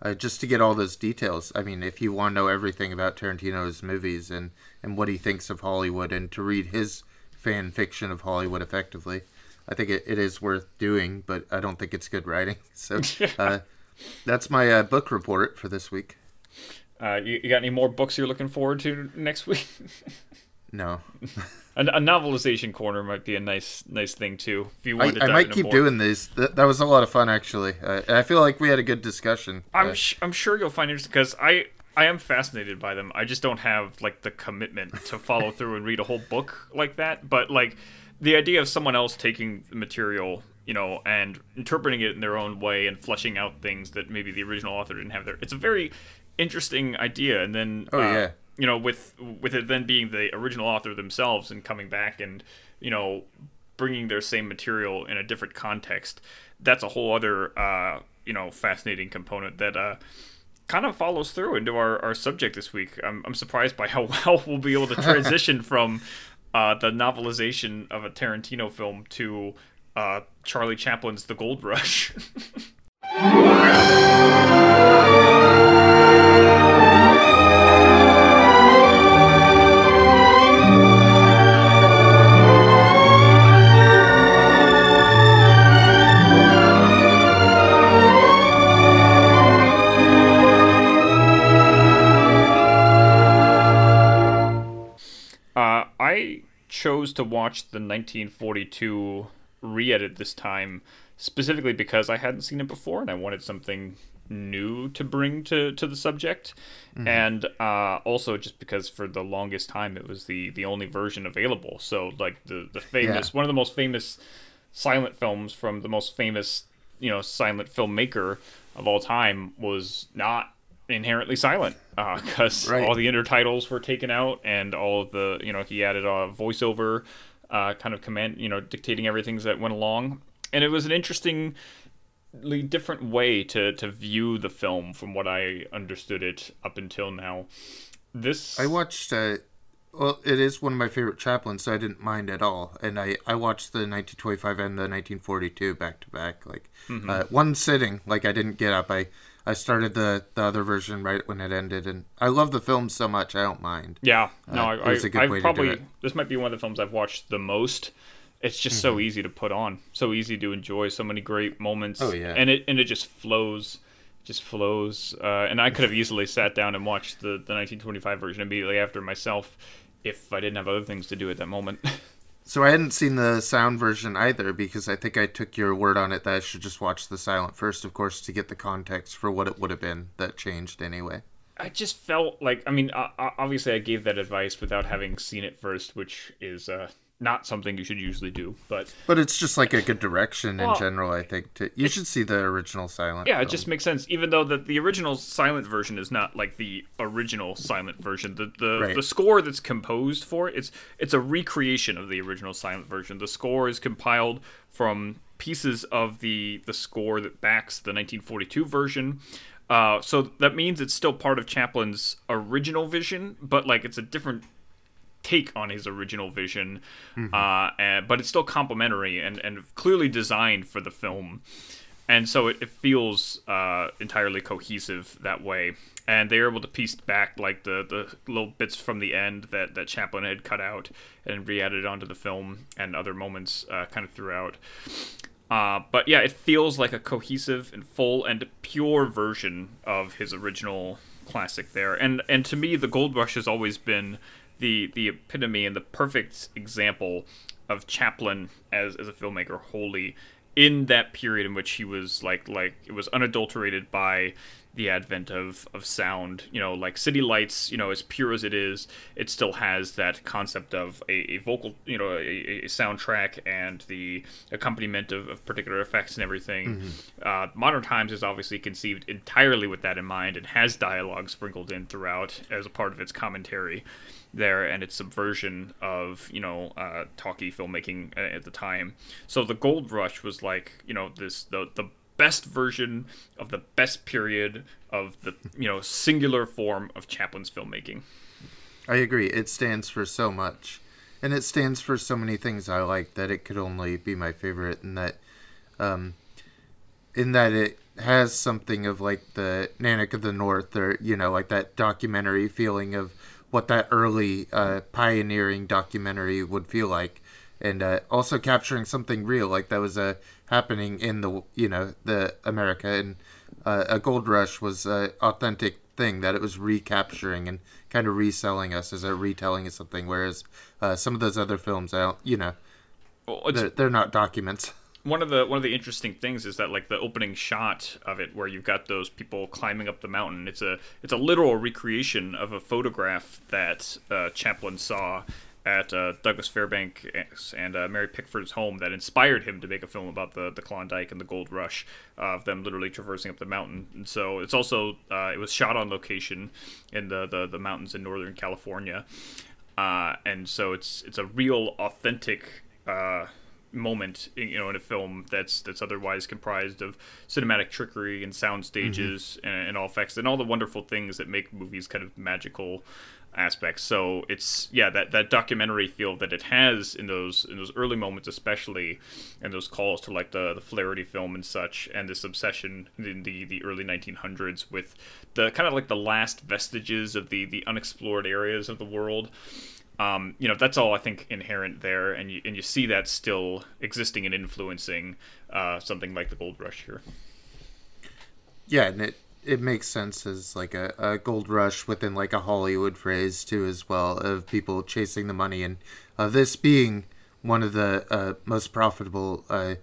uh, just to get all those details. I mean, if you want to know everything about Tarantino's movies and, and what he thinks of Hollywood and to read his fan fiction of Hollywood effectively, I think it, it is worth doing, but I don't think it's good writing. So uh, that's my uh, book report for this week. Uh, you, you got any more books you're looking forward to next week? No. a, a, novelization corner might be a nice nice thing too. If you want I, I might keep doing these. That, that was a lot of fun actually. Uh, I feel like we had a good discussion. I'm uh, sh- I'm sure you'll find interesting because I I am fascinated by them. I just don't have like the commitment to follow through and read a whole book like that. But like the idea of someone else taking the material, you know, and interpreting it in their own way and fleshing out things that maybe the original author didn't have there. It's a very interesting idea. And then oh uh, yeah you know, with with it then being the original author themselves and coming back and you know bringing their same material in a different context, that's a whole other uh, you know fascinating component that uh, kind of follows through into our, our subject this week. I'm, I'm surprised by how well we'll be able to transition from uh, the novelization of a Tarantino film to uh, Charlie Chaplin's The Gold Rush. Uh, I chose to watch the 1942 re-edit this time specifically because I hadn't seen it before and I wanted something new to bring to, to the subject, mm-hmm. and uh, also just because for the longest time it was the the only version available. So like the the famous yeah. one of the most famous silent films from the most famous you know silent filmmaker of all time was not inherently silent because uh, right. all the intertitles were taken out and all of the you know he added a voiceover uh, kind of command you know dictating everything that went along and it was an interestingly different way to to view the film from what I understood it up until now. This I watched uh, well, it is one of my favorite Chaplins, so I didn't mind at all. And I, I watched the 1925 and the 1942 back to back, like Mm-hmm. uh, one sitting. Like I didn't get up. I I started the the other version right when it ended, and I love the film so much. I don't mind. Yeah, no, Uh, I, it was a good I, way I've to do probably it. this might be one of the films I've watched the most. It's just so easy to put on, so easy to enjoy, so many great moments. Oh, yeah. and it and it just flows, just flows. Uh, and I could have easily sat down and watched the the 1925 version immediately after myself, if I didn't have other things to do at that moment. So I hadn't seen the sound version either because I think I took your word on it that I should just watch the silent first, of course, to get the context for what it would have been that changed anyway. I just felt like I mean, obviously I gave that advice without having seen it first, which is uh, not something you should usually do, but. But it's just like a good direction in general. I think to, you should see the original silent. Yeah, it just makes sense. Even though the, the original silent version is not like the original silent version, the the, Right. the score that's composed for it, it's it's a recreation of the original silent version. The score is compiled from pieces of the the score that backs the 1942 version. Uh, so that means it's still part of Chaplin's original vision, but like it's a different take on his original vision, uh, and, but it's still complementary and, and clearly designed for the film. And so it, it feels uh, entirely cohesive that way. And they're able to piece back like the, the little bits from the end that, that Chaplin had cut out and re-added onto the film and other moments uh, kind of throughout. Uh, but yeah, it feels like a cohesive and full and pure version of his original classic there. And and to me, the Gold Rush has always been the the epitome and the perfect example of Chaplin as as a filmmaker wholly in that period in which he was like like it was unadulterated by the advent of, of sound. You know like city lights you know as pure as it is it still has that concept of a, a vocal you know a, a soundtrack and the accompaniment of, of particular effects and everything. Uh, modern times is obviously conceived entirely with that in mind and has dialogue sprinkled in throughout as a part of its commentary there and its subversion of you know uh, talkie filmmaking uh, at the time. So the Gold Rush was like you know this the the best version of the best period of the you know singular form of Chaplin's filmmaking. I agree. It stands for so much, and it stands for so many things I like that it could only be my favorite. In that, um, in that it has something of like the Nanook of the North, or you know, like that documentary feeling of what that early uh, pioneering documentary would feel like, and uh, also capturing something real, like that was uh, happening in the you know the America, and uh, a gold rush was a authentic thing that it was recapturing and kind of reselling us as a retelling of something, whereas uh, some of those other films, I don't, you know, Well, they're, they're not documents. one of the one of the interesting things is that like the opening shot of it where you've got those people climbing up the mountain it's a it's a literal recreation of a photograph that uh, chaplin saw at uh, Douglas Fairbanks and uh, Mary Pickford's home that inspired him to make a film about the, the Klondike and the gold rush of them literally traversing up the mountain. And so it's also uh, it was shot on location in the, the, the mountains in northern California, uh, and so it's it's a real authentic uh, moment you know in a film that's that's otherwise comprised of cinematic trickery and sound mm-hmm. stages and, and all effects and all the wonderful things that make movies kind of magical aspects. So it's yeah that that documentary feel that it has in those in those early moments especially and those calls to like the the Flaherty film and such and this obsession in the the early 1900s with the kind of like the last vestiges of the the unexplored areas of the world um, you know that's all I think inherent there, and you and you see that still existing and influencing uh, something like the Gold Rush here. Yeah, and it it makes sense as like a, a gold rush within like a Hollywood phrase too, as well of people chasing the money, and uh, this being one of the uh, most profitable uh,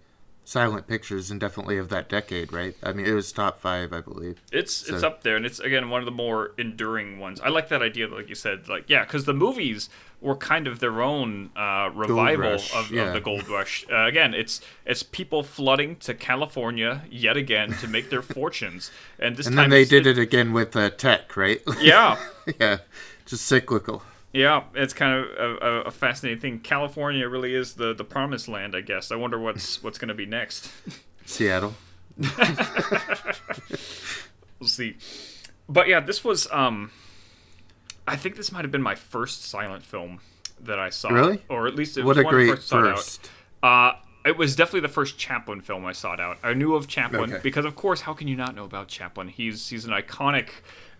silent pictures, and definitely of that decade, right? I mean, it was top five, I believe. It's it's up there, and it's again one of the more enduring ones. I like that idea, like you said, like yeah, because the movies were kind of their own uh, revival Rush, of, yeah. of the Gold Rush. Uh, again, it's it's people flooding to California yet again to make their fortunes, and this And time then they did it again with uh, tech, right? Yeah, yeah, just cyclical. Yeah, it's kind of a, a, a fascinating thing. California really is the, the promised land, I guess. I wonder what's what's going to be next. Seattle. we'll see. But yeah, this was um I think this might have been my first silent film that I saw. Really? Or at least it What was a one I great first sought out. Uh, it was definitely the first Chaplin film I sought out. I knew of Chaplin Okay. because, of course, how can you not know about Chaplin? He's he's an iconic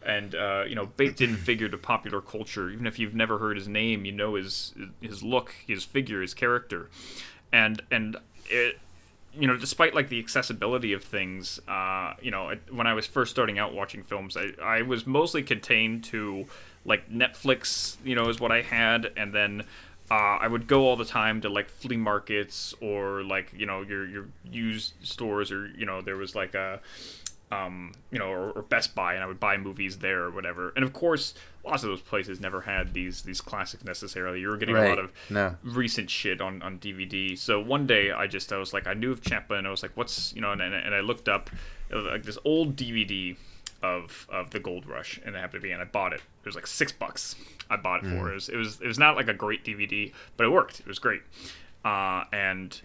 and uh, you know baked-in figure to popular culture. Even if you've never heard his name, you know his his look, his figure, his character, and and it. You know, despite like the accessibility of things, uh, you know, when I was first starting out watching films, I, I was mostly contained to like Netflix. You know, is what I had, and then uh, I would go all the time to like flea markets or like you know your your used stores or you know there was like a um, you know or, or Best Buy and I would buy movies there or whatever. And of course, lots of those places never had these these classics necessarily. You were getting a lot of No. recent shit on on DVD. So one day I just I was like I knew of Chaplin. I was like what's you know and, and, and I looked up like this old DVD of of the Gold Rush and it happened to be and I bought it. It was like six bucks. I bought it for it. Was, it was it was not like a great DVD, but it worked. It was great. Uh, and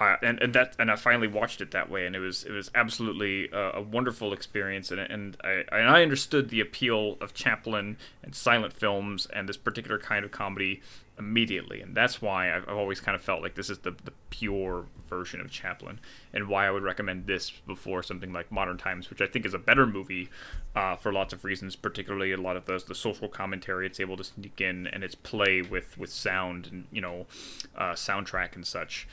uh, and and that and I finally watched it that way, and it was it was absolutely a, wonderful experience, and and I and I understood the appeal of Chaplin and silent films and this particular kind of comedy immediately, and that's why I've, I've always kind of felt like this is the the pure version of Chaplin, and why I would recommend this before something like Modern Times, which I think is a better movie uh, for lots of reasons, particularly a lot of the the social commentary it's able to sneak in, and its play with with sound and you know uh, soundtrack and such.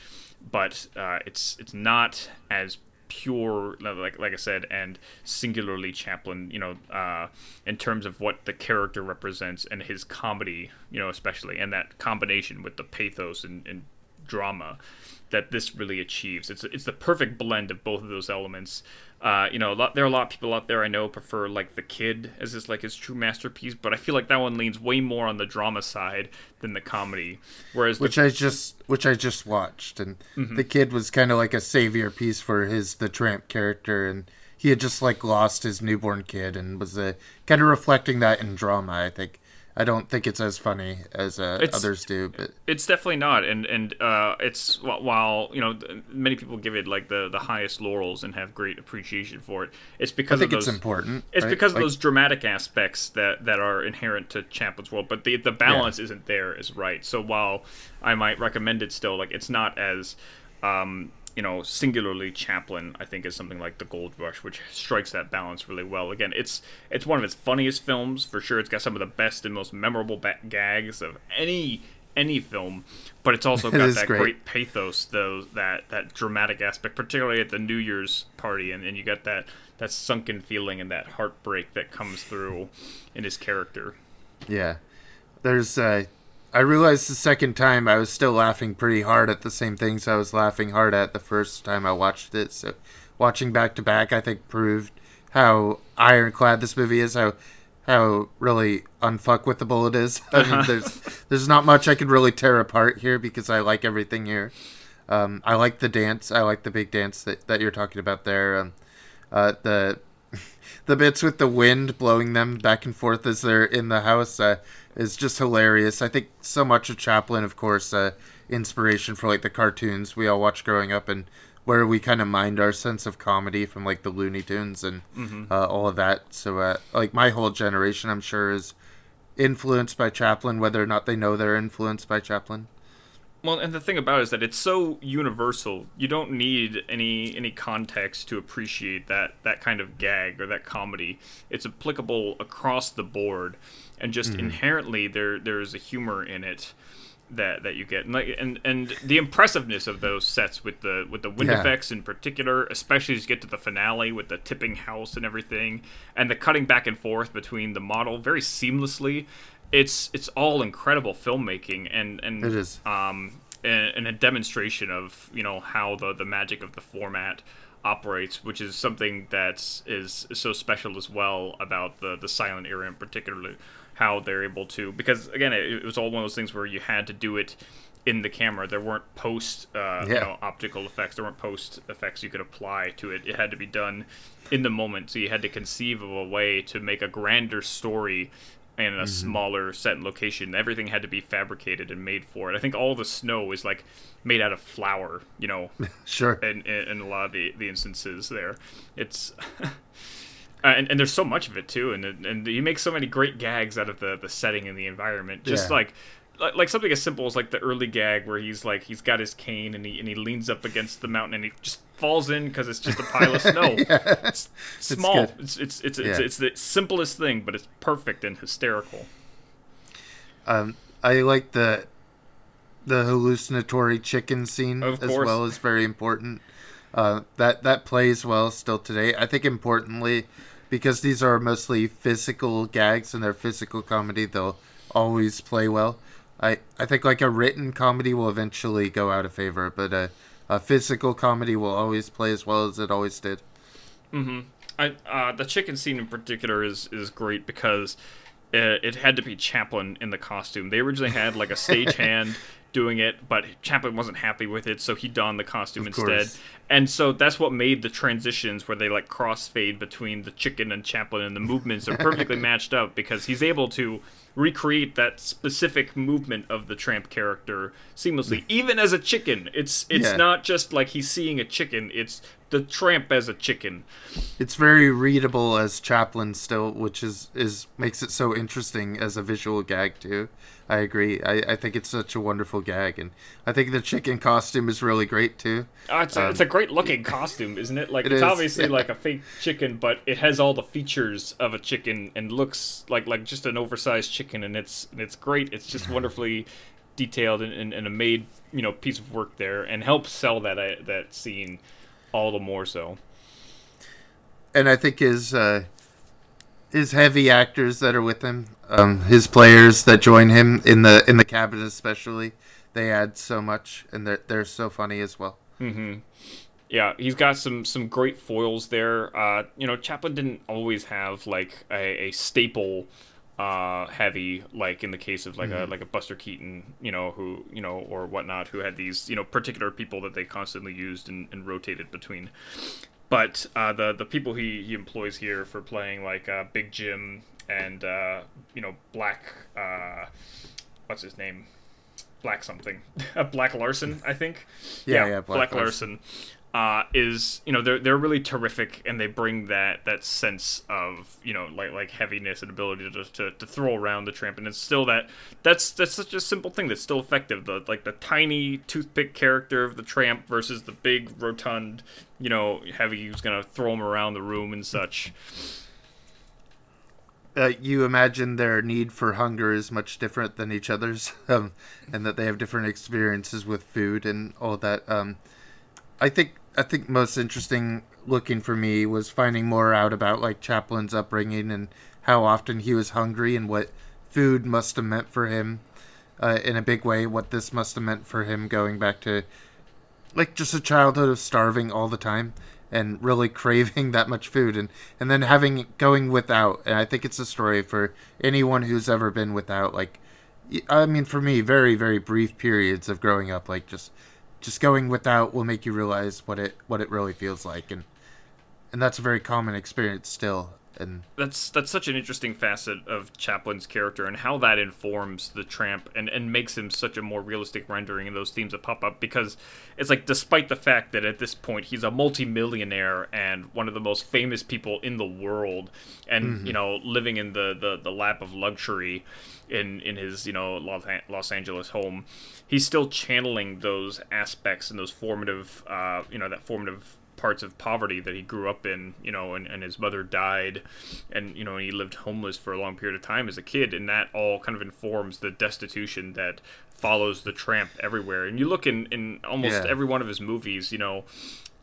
But uh, it's it's not as pure like like I said and singularly Chaplin you know uh, in terms of what the character represents and his comedy you know especially and that combination with the pathos and, and drama that this really achieves it's it's the perfect blend of both of those elements uh, you know, a lot, there are a lot of people out there I know prefer like The Kid as his like his true masterpiece, but I feel like that one leans way more on the drama side than the comedy. Whereas the which I just which I just watched, and Mm-hmm. the kid was kind of like a savior piece for his the tramp character, and he had just like lost his newborn kid, and was uh, kind of reflecting that in drama. I think I don't think it's as funny as uh, others do, but It's definitely not, and and uh, it's while you know many people give it like the the highest laurels and have great appreciation for it. It's I because think of it's important. It's right? because of those dramatic aspects that, that are inherent to Chaplin's world, but the the balance isn't there as right. So while I might recommend it still, like it's not as um, you know singularly Chaplin. I think is something like The Gold Rush, which strikes that balance really well. Again, it's it's one of its funniest films for sure. It's got some of the best and most memorable ba- gags of any any film, but it's also got that great. great pathos, though that that dramatic aspect, particularly at the New Year's party, and, and you got that that sunken feeling and that heartbreak that comes through in his character. Yeah. There's uh I realized the second time I was still laughing pretty hard at the same things I was laughing hard at the first time I watched it. So watching back to back I think proved how ironclad this movie is, how how really unfuckwithable it is. I mean, there's there's not much I could really tear apart here because I like everything here. Um, I like the dance. I like the big dance that, that you're talking about there. Um, uh, the the bits with the wind blowing them back and forth as they're in the house uh, is just hilarious. I think so much of Chaplin, of course, uh, inspiration for like the cartoons we all watched growing up, and where we kind of mined our sense of comedy from like the Looney Tunes and uh, all of that. So, uh, like my whole generation, I'm sure is influenced by Chaplin, whether or not they know they're influenced by Chaplin. Well, and the thing about it is that it's so universal. You don't need any any context to appreciate that that kind of gag or that comedy. It's applicable across the board, and just mm-hmm. inherently there there is a humor in it that that you get, and like and and the impressiveness of those sets with the with the wind Yeah. effects in particular, especially as you get to the finale with the tipping house and everything, and the cutting back and forth between the model very seamlessly. It's it's all incredible filmmaking, and and It is. um, and, and a demonstration of you know how the the magic of the format operates, which is something that is, is so special as well about the the silent era in particular, how they're able to because again it, it was all one of those things where you had to do it in the camera. There weren't post uh, you know optical effects. There weren't post effects you could apply to it. It had to be done in the moment. So you had to conceive of a way to make a grander story in a mm-hmm. smaller set and location. Everything had to be fabricated and made for it. I think all the snow is like made out of flour, you know, Sure. in, in, in a lot of the, the instances there. It's and, and there's so much of it too, and and he makes so many great gags out of the, the setting and the environment. Just Yeah. like like like something as simple as like the early gag where he's like he's got his cane and he and he leans up against the mountain and he just falls in because it's just a pile of snow. It's small. It's it's it's it's, Yeah. it's the simplest thing, but it's perfect and hysterical. Um, I like the the hallucinatory chicken scene as well is very important. Uh, that that plays well still today. I think importantly, because these are mostly physical gags and they're physical comedy, they'll always play well. I I think like a written comedy will eventually go out of favor, but a a physical comedy will always play as well as it always did. I, uh, the chicken scene in particular is is great because it, it had to be Chaplin in the costume. They originally had like a stagehand doing it, but Chaplin wasn't happy with it, so he donned the costume Of instead. course. And so that's what made the transitions where they like crossfade between the chicken and Chaplin and the movements are perfectly matched up because he's able to recreate that specific movement of the tramp character seamlessly even as a chicken it's it's Yeah. not just like he's seeing a chicken it's the tramp as a chicken It's very readable as Chaplin still, which is is makes it so interesting as a visual gag too. I agree. I, I think it's such a wonderful gag, and I think the chicken costume is really great too. Uh, it's, a, it's a great looking costume, isn't it? Like Um, It it's is, obviously yeah. like a fake chicken, but it has all the features of a chicken and looks like like just an oversized chicken, and it's and it's great. It's just wonderfully detailed and, and, and a made you know piece of work there, and helps sell that uh, that scene all the more so. And I think his uh, his heavy actors that are with him, um, his players that join him in the in the cabin especially, they add so much, and they're they're so funny as well. Yeah, he's got some some great foils there. Uh, you know, Chaplin didn't always have like a, a staple uh, heavy like in the case of like a like a Buster Keaton, you know, who you know or whatnot, who had these you know particular people that they constantly used and, and rotated between. But uh, the the people he, he employs here for playing like uh, Big Jim and uh, you know Black uh, what's his name? Black something. Black Larson I think? Yeah, yeah, Black Black, Larson, Larson. Uh, is you know they're they're really terrific and they bring that that sense of you know like like heaviness and ability to, to, to throw around the tramp and it's still that that's that's such a simple thing that's still effective the like the tiny toothpick character of the tramp versus the big rotund you know heavy who's gonna throw him around the room and such uh, you imagine their need for hunger is much different than each other's, um, and that they have different experiences with food and all that. Um, I think I think most interesting looking for me was finding more out about like Chaplin's upbringing and how often he was hungry and what food must have meant for him uh, in a big way. What this must have meant for him going back to like just a childhood of starving all the time and really craving that much food and and then having going without and i think it's a story for anyone who's ever been without like i mean for me very very brief periods of growing up like just just going without will make you realize what it what it really feels like. And and that's a very common experience still and that's that's such an interesting facet of Chaplin's character and how that informs the tramp and, and makes him such a more realistic rendering of those themes that pop up because it's like despite the fact that at this point he's a multimillionaire and one of the most famous people in the world and you know living in the, the, the lap of luxury in in his you know Los, Los Angeles home he's still channeling those aspects and those formative uh, you know that formative parts of poverty that he grew up in, you know, and, and his mother died, and you know, he lived homeless for a long period of time as a kid, and that all kind of informs the destitution that follows the tramp everywhere. And you look in in almost Yeah. every one of his movies, you know.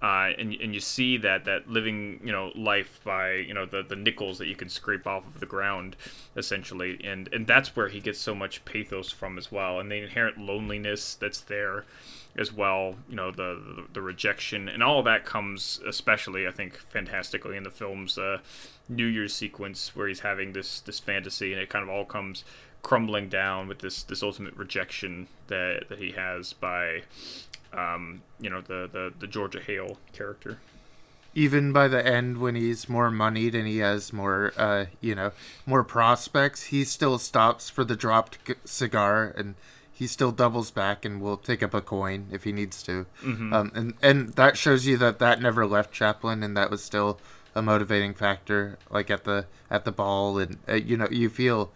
Uh, and, and you see that, that living you know life by you know the, the nickels that you can scrape off of the ground essentially. And and that's where he gets so much pathos from as well. And the inherent loneliness that's there as well you know the the, the rejection. And all of that comes especially i think fantastically in the film's uh, new year's sequence where he's having this this fantasy and it kind of all comes crumbling down with this this ultimate rejection that that he has by um, you know the, the the georgia hale character. Even by the end when he's more moneyed and he has more uh you know more prospects he still stops for the dropped c- cigar and he still doubles back and will take up a coin if he needs to. Um and and that shows you that that never left chaplin and that was still a motivating factor, like at the at the ball, and uh, you know you feel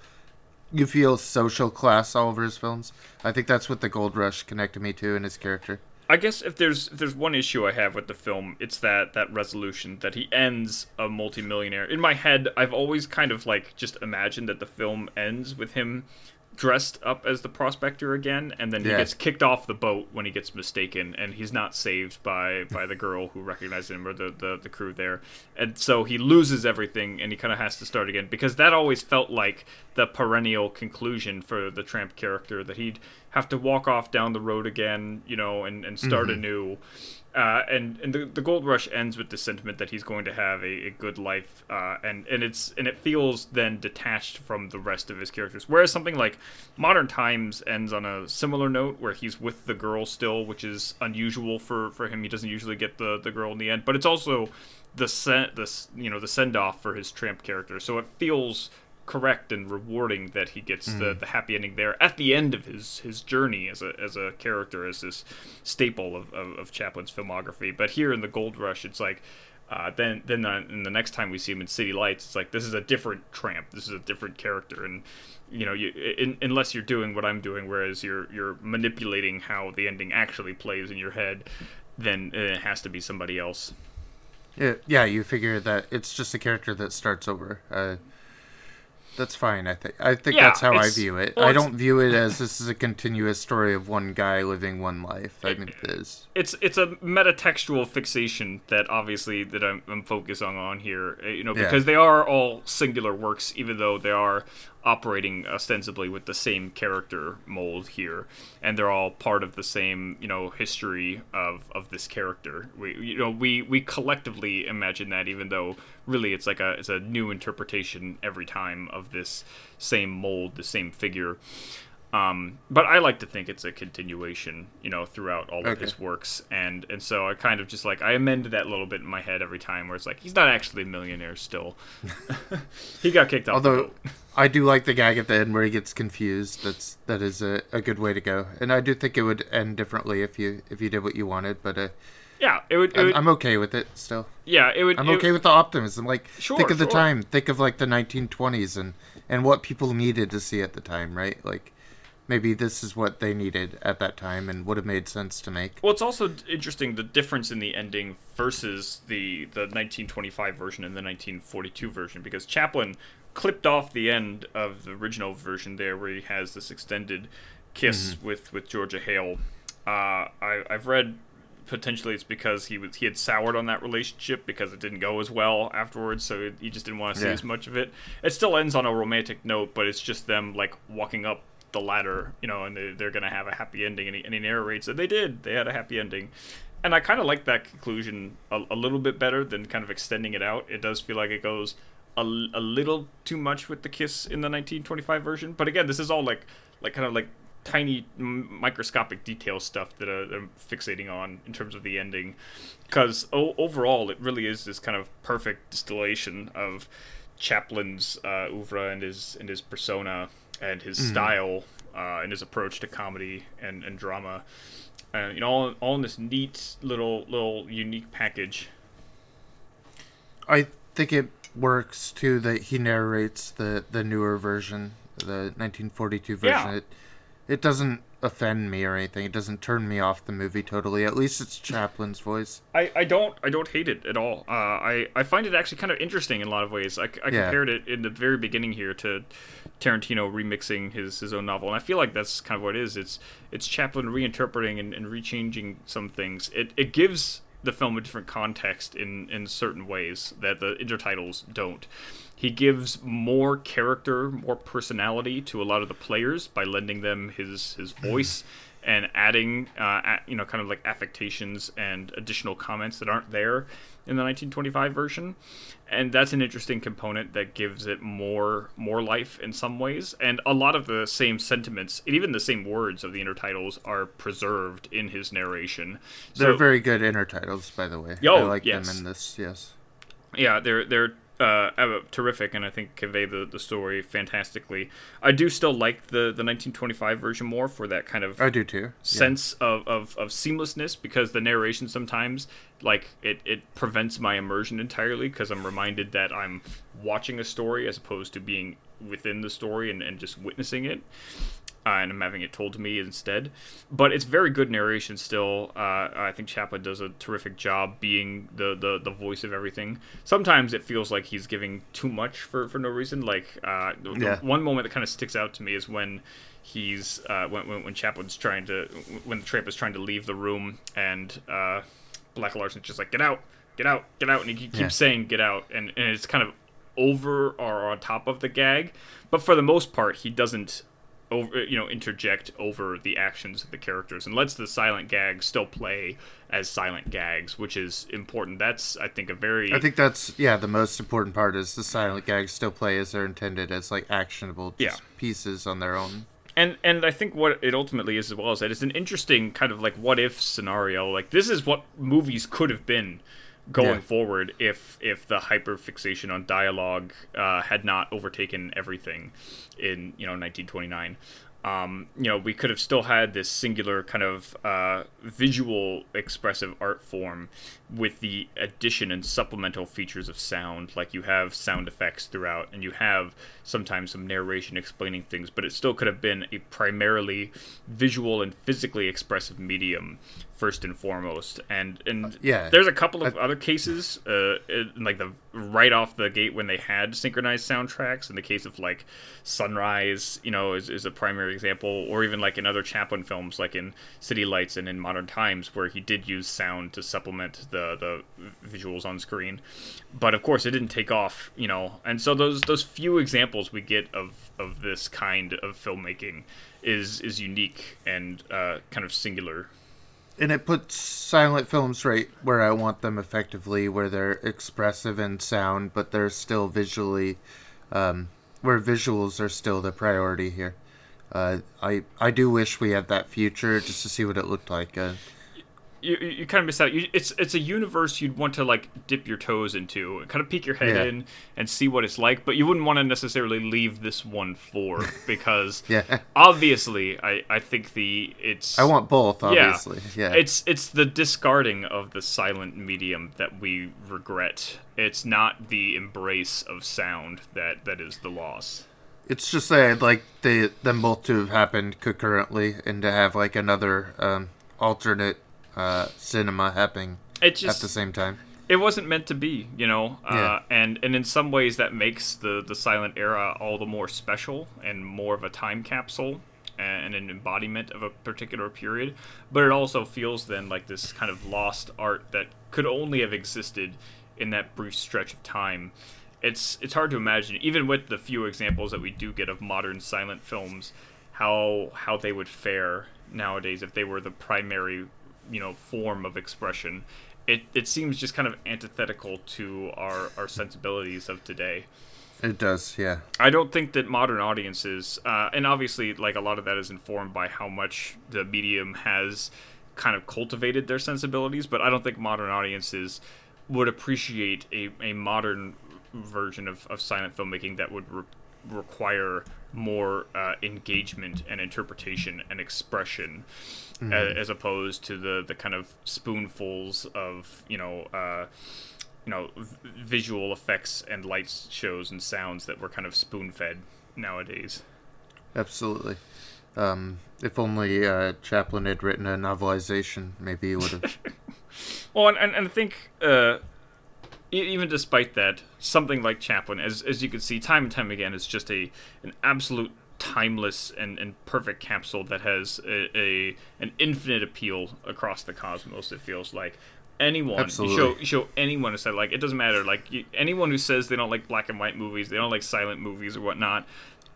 you feel social class all over his films. I think that's what the Gold Rush connected me to in his character. I guess if there's if there's one issue I have with the film, it's that that resolution that he ends a multimillionaire. In my head, I've always kind of like just imagined that the film ends with him dressed up as the prospector again, and then he Yeah. gets kicked off the boat when he gets mistaken, and he's not saved by by the girl who recognized him or the the, the crew there, and so he loses everything, and he kind of has to start again because that always felt like the perennial conclusion for the tramp character that he'd have to walk off down the road again, you know, and and start anew. Uh, and and the, the gold rush ends with the sentiment that he's going to have a, a good life, uh, and and it's and it feels then detached from the rest of his characters. Whereas something like Modern Times ends on a similar note, where he's with the girl still, which is unusual for, for him. He doesn't usually get the, the girl in the end, but it's also the sent this you know the send off for his tramp character. So it feels correct and rewarding that he gets the, the happy ending there at the end of his, his journey as a, as a character, as this staple of, of, of Chaplin's filmography. But here in the Gold Rush, it's like, uh, then then the, in the next time we see him in City Lights, it's like this is a different tramp. This is a different character, and you know, you in, unless you're doing what I'm doing, whereas you're you're manipulating how the ending actually plays in your head, then it has to be somebody else. Yeah, yeah, you figure that it's just a character that starts over. Uh, that's fine. I think. I think Yeah, that's how I view it. well, I don't view it as this is a continuous story of one guy living one life. I mean, it is. it's it's a metatextual fixation that obviously that I'm, I'm focusing on here, uh, you know, Yeah. because they are all singular works, even though they are operating ostensibly with the same character mold here, and they're all part of the same, you know, history of of this character. We you know we we collectively imagine that, even though really it's like a it's a new interpretation every time of this same mold, the same figure. Um, but I like to think it's a continuation, you know, throughout all of Okay. his works, and and so I kind of just like I amend that little bit in my head every time, where it's like he's not actually a millionaire still. he got kicked off Although. I do like the gag at the end where he gets confused. That's that is a, a good way to go. And I do think it would end differently if you if you did what you wanted. But uh, Yeah, it would. It I'm, would I'm okay with it still. yeah, it would. I'm it- okay with the optimism. Like Sure, think of the sure. time. Think of like the 1920s and and what people needed to see at the time, right? Like maybe this is what they needed at that time and would have made sense to make. Well, it's also interesting the difference in the ending versus the the 1925 version and the 1942 version because Chaplin clipped off the end of the original version there where he has this extended kiss with with Georgia Hale. Uh, I, I've read potentially it's because he was he had soured on that relationship because it didn't go as well afterwards, so he just didn't want to see Yeah. as much of it. It still ends on a romantic note, but it's just them like walking up the latter, you know, and they, they're gonna have a happy ending, and he, and he narrates they did, they had a happy ending. And I kind of like that conclusion a, a little bit better than kind of extending it out. It does feel like it goes a, a little too much with the kiss in the 1925 version. But again, this is all like like kind of like tiny microscopic detail stuff that uh, I'm fixating on in terms of the ending. Because o- overall, it really is this kind of perfect distillation of Chaplin's uh, oeuvre and his and his persona and his style uh, and his approach to comedy and, and drama. And you know, all, all in this neat little little unique package. I think it works too that he narrates the the newer version, the 1942 version. Yeah. It it doesn't offend me or anything. It doesn't turn me off the movie totally. At least it's Chaplin's voice. I, I don't I don't hate it at all. Uh, I I find it actually kind of interesting in a lot of ways. I, I Yeah. compared it in the very beginning here to Tarantino remixing his, his own novel, and I feel like that's kind of what it is. It's it's Chaplin reinterpreting and, and rechanging some things. It it gives the film a different context in in certain ways that the intertitles don't. He gives more character, more personality to a lot of the players by lending them his his voice and adding, uh, you know, kind of like affectations and additional comments that aren't there in the 1925 version, and that's an interesting component that gives it more more life in some ways. And a lot of the same sentiments, and even the same words of the intertitles, are preserved in his narration. They're So- very good intertitles, by the way. Yo, I like yes. them in this. Yes. yeah, they're they're uh, terrific, and I think convey the, the story fantastically. I do still like the, the 1925 version more for that kind of I do too. Yeah. sense of, of, of seamlessness because the narration sometimes like it, it prevents my immersion entirely because I'm reminded that I'm watching a story as opposed to being within the story and, and just witnessing it uh, and I'm having it told to me instead. But it's very good narration still. Uh, I think Chaplin does a terrific job being the, the, the voice of everything. Sometimes it feels like he's giving too much for, for no reason. Like uh, Yeah. one moment that kind of sticks out to me is when he's uh, when, when when Chaplin's trying to when the tramp is trying to leave the room and uh, Black Larson's just like get out, get out, get out, and he keeps Yeah. saying get out, and, and it's kind of over or on top of the gag, but for the most part he doesn't over you know interject over the actions of the characters and lets the silent gags still play as silent gags, which is important. That's I think a very I think that's yeah. The most important part is the silent gags still play as they're intended as like actionable Yeah. pieces on their own. and and I think what it ultimately is as well is that it's an interesting kind of like what if scenario. Like this is what movies could have been going Yeah. forward if if the hyperfixation on dialogue uh, had not overtaken everything in you know 1929. Um, you know, we could have still had this singular kind of uh, visual expressive art form with the addition and supplemental features of sound. Like you have sound effects throughout, and you have sometimes some narration explaining things, but it still could have been a primarily visual and physically expressive medium first and foremost. And and yeah. there's a couple of other cases, uh, in, like the right off the gate when they had synchronized soundtracks. In the case of like Sunrise, you know, is, is a primary example, or even like in other Chaplin films, like in City Lights and in Modern Times, where he did use sound to supplement the the visuals on screen. But of course, it didn't take off, you know. And so those those few examples we get of of this kind of filmmaking is is unique and uh, kind of singular. And it puts silent films right where I want them effectively, where they're expressive in sound, but they're still visually, um, where visuals are still the priority here. Uh, I I do wish we had that future just to see what it looked like. Uh, you, you kind of miss out. You, it's it's a universe you'd want to like dip your toes into, kind of peek your head Yeah. in and see what it's like, but you wouldn't want to necessarily leave this one for because yeah, obviously I I think the it's I want both. yeah, Obviously, yeah. It's it's the discarding of the silent medium that we regret. It's not the embrace of sound that that is the loss. It's just that I'd like they them both to have happened concurrently and to have like another um, alternate uh, cinema happening It at the same time. it wasn't meant to be, you know. Uh, Yeah. and and in some ways that makes the the silent era all the more special and more of a time capsule and an embodiment of a particular period. But it also feels then like this kind of lost art that could only have existed in that brief stretch of time. It's it's hard to imagine, even with the few examples that we do get of modern silent films, how how they would fare nowadays if they were the primary, you know, form of expression. It it seems just kind of antithetical to our our sensibilities of today. It does, yeah. I don't think that modern audiences, uh, and obviously, like a lot of that is informed by how much the medium has kind of cultivated their sensibilities. But I don't think modern audiences would appreciate a, a modern version of, of silent filmmaking that would re- require more uh, engagement and interpretation and expression a- as opposed to the, the kind of spoonfuls of you know uh, you know v- visual effects and lights shows and sounds that were kind of spoon fed nowadays. Absolutely. Um, if only uh, Chaplin had written a novelization, maybe he would have. Well, and, and, and I think uh, even despite that, something like Chaplin, as as you can see time and time again, is just a an absolute timeless and, and perfect capsule that has a, a an infinite appeal across the cosmos. It feels like anyone you show show anyone who said like it doesn't matter like you, anyone who says they don't like black and white movies, they don't like silent movies or whatnot,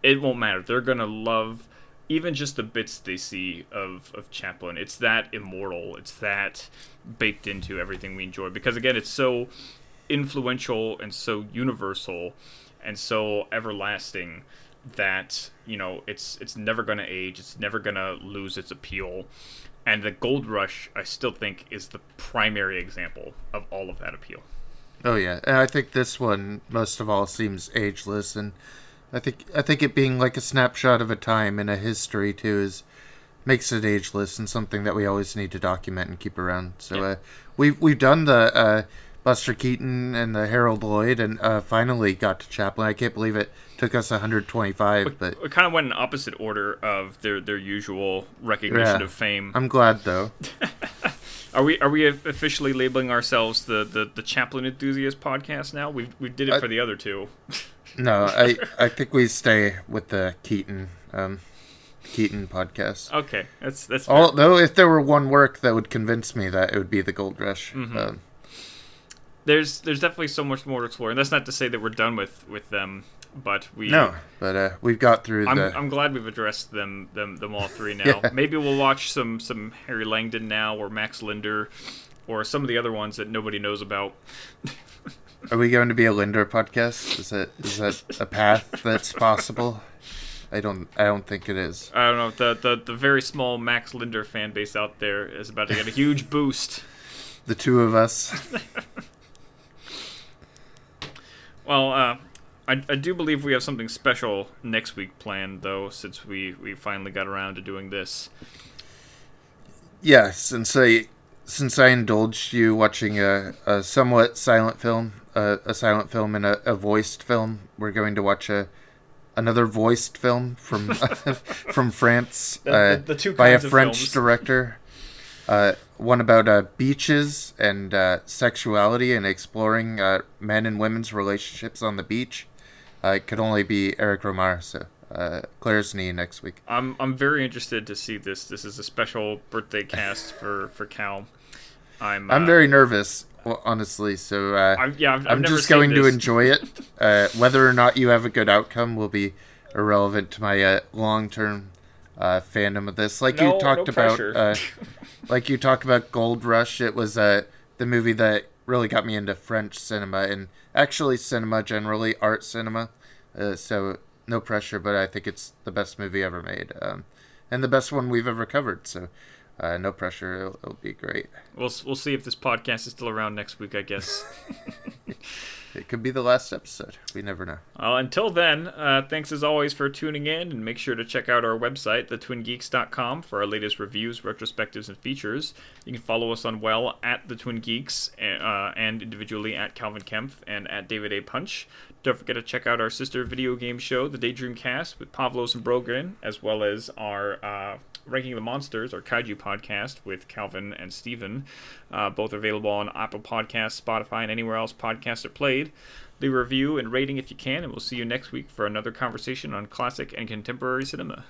it won't matter. They're gonna love even just the bits they see of, of Chaplin, it's that immortal. It's that baked into everything we enjoy. Because again, it's so influential and so universal and so everlasting that, you know, it's it's never gonna age, it's never gonna lose its appeal. And the gold rush I still think is the primary example of all of that appeal. Oh yeah, and I think this one most of all seems ageless, and I think I think it being like a snapshot of a time in a history too is makes it ageless and something that we always need to document and keep around. So Yeah. uh, we've we've done the uh, Buster Keaton and the Harold Lloyd, and uh, finally got to Chaplin. I can't believe it took us 125, but It kind of went in opposite order of their their usual recognition Yeah. of fame. I'm glad though. Are we are we officially labeling ourselves the, the, the Chaplin enthusiast podcast now? We we did it I- for the other two. No, I I think we stay with the Keaton um, Keaton podcast. Okay, that's that's fair. Although, if there were one work that would convince me that it would be the Gold Rush. Mm-hmm. Um, there's there's definitely so much more to explore, and that's not to say that we're done with with them, but we no, but uh, we've got through I'm, the. I'm glad we've addressed them them them all three now. Yeah. Maybe we'll watch some some Harry Langdon now, or Max Linder, or some of the other ones that nobody knows about. Are we going to be a Linder podcast? Is that is that a path that's possible? I don't. I don't think it is. I don't know the the the very small Max Linder fan base out there is about to get a huge boost. The two of us. Well, uh, I, I do believe we have something special next week planned, though, since we, we finally got around to doing this. Yeah, since I since I indulged you watching a, a somewhat silent film, a, a silent film and a, a voiced film, we're going to watch a another voiced film from from France The- uh, the- the two by a French films. director. Uh, one about uh, beaches and uh, sexuality and exploring uh, men and women's relationships on the beach. Uh, it could only be Eric Rohmer, so uh, Claire's knee next week. I'm I'm very interested to see this. This is a special birthday cast for for Cal. I'm I'm uh, very nervous, honestly. So uh, I'm, yeah, I've, I've I'm just going to enjoy it. Uh, whether or not you have a good outcome will be irrelevant to my uh, long-term uh, fandom of this. Like No- you talked no about, uh, like you talked about Gold Rush. It was uh, the movie that really got me into French cinema and actually cinema generally, art cinema. Uh, so no pressure, but I think it's the best movie ever made, um, and the best one we've ever covered. So. Uh, no pressure. It'll, it'll be great. We'll we'll see if this podcast is still around next week. I guess. It could be the last episode. We never know. Until then, uh, thanks as always for tuning in, and make sure to check out our website, thetwingeeks.com, for our latest reviews, retrospectives, and features. You can follow us on Well at the Twin Geeks, uh, and individually at Calvin Kemph and at David A. Punch. Don't forget to check out our sister video game show, The Daydream Cast, with Pavlos and Brogren, as well as our uh, Ranking the Monsters, our Kaiju podcast with Calvin and Steven. Uh, both available on Apple Podcasts, Spotify, and anywhere else podcasts are played. Leave a review and rating if you can, and we'll see you next week for another conversation on classic and contemporary cinema.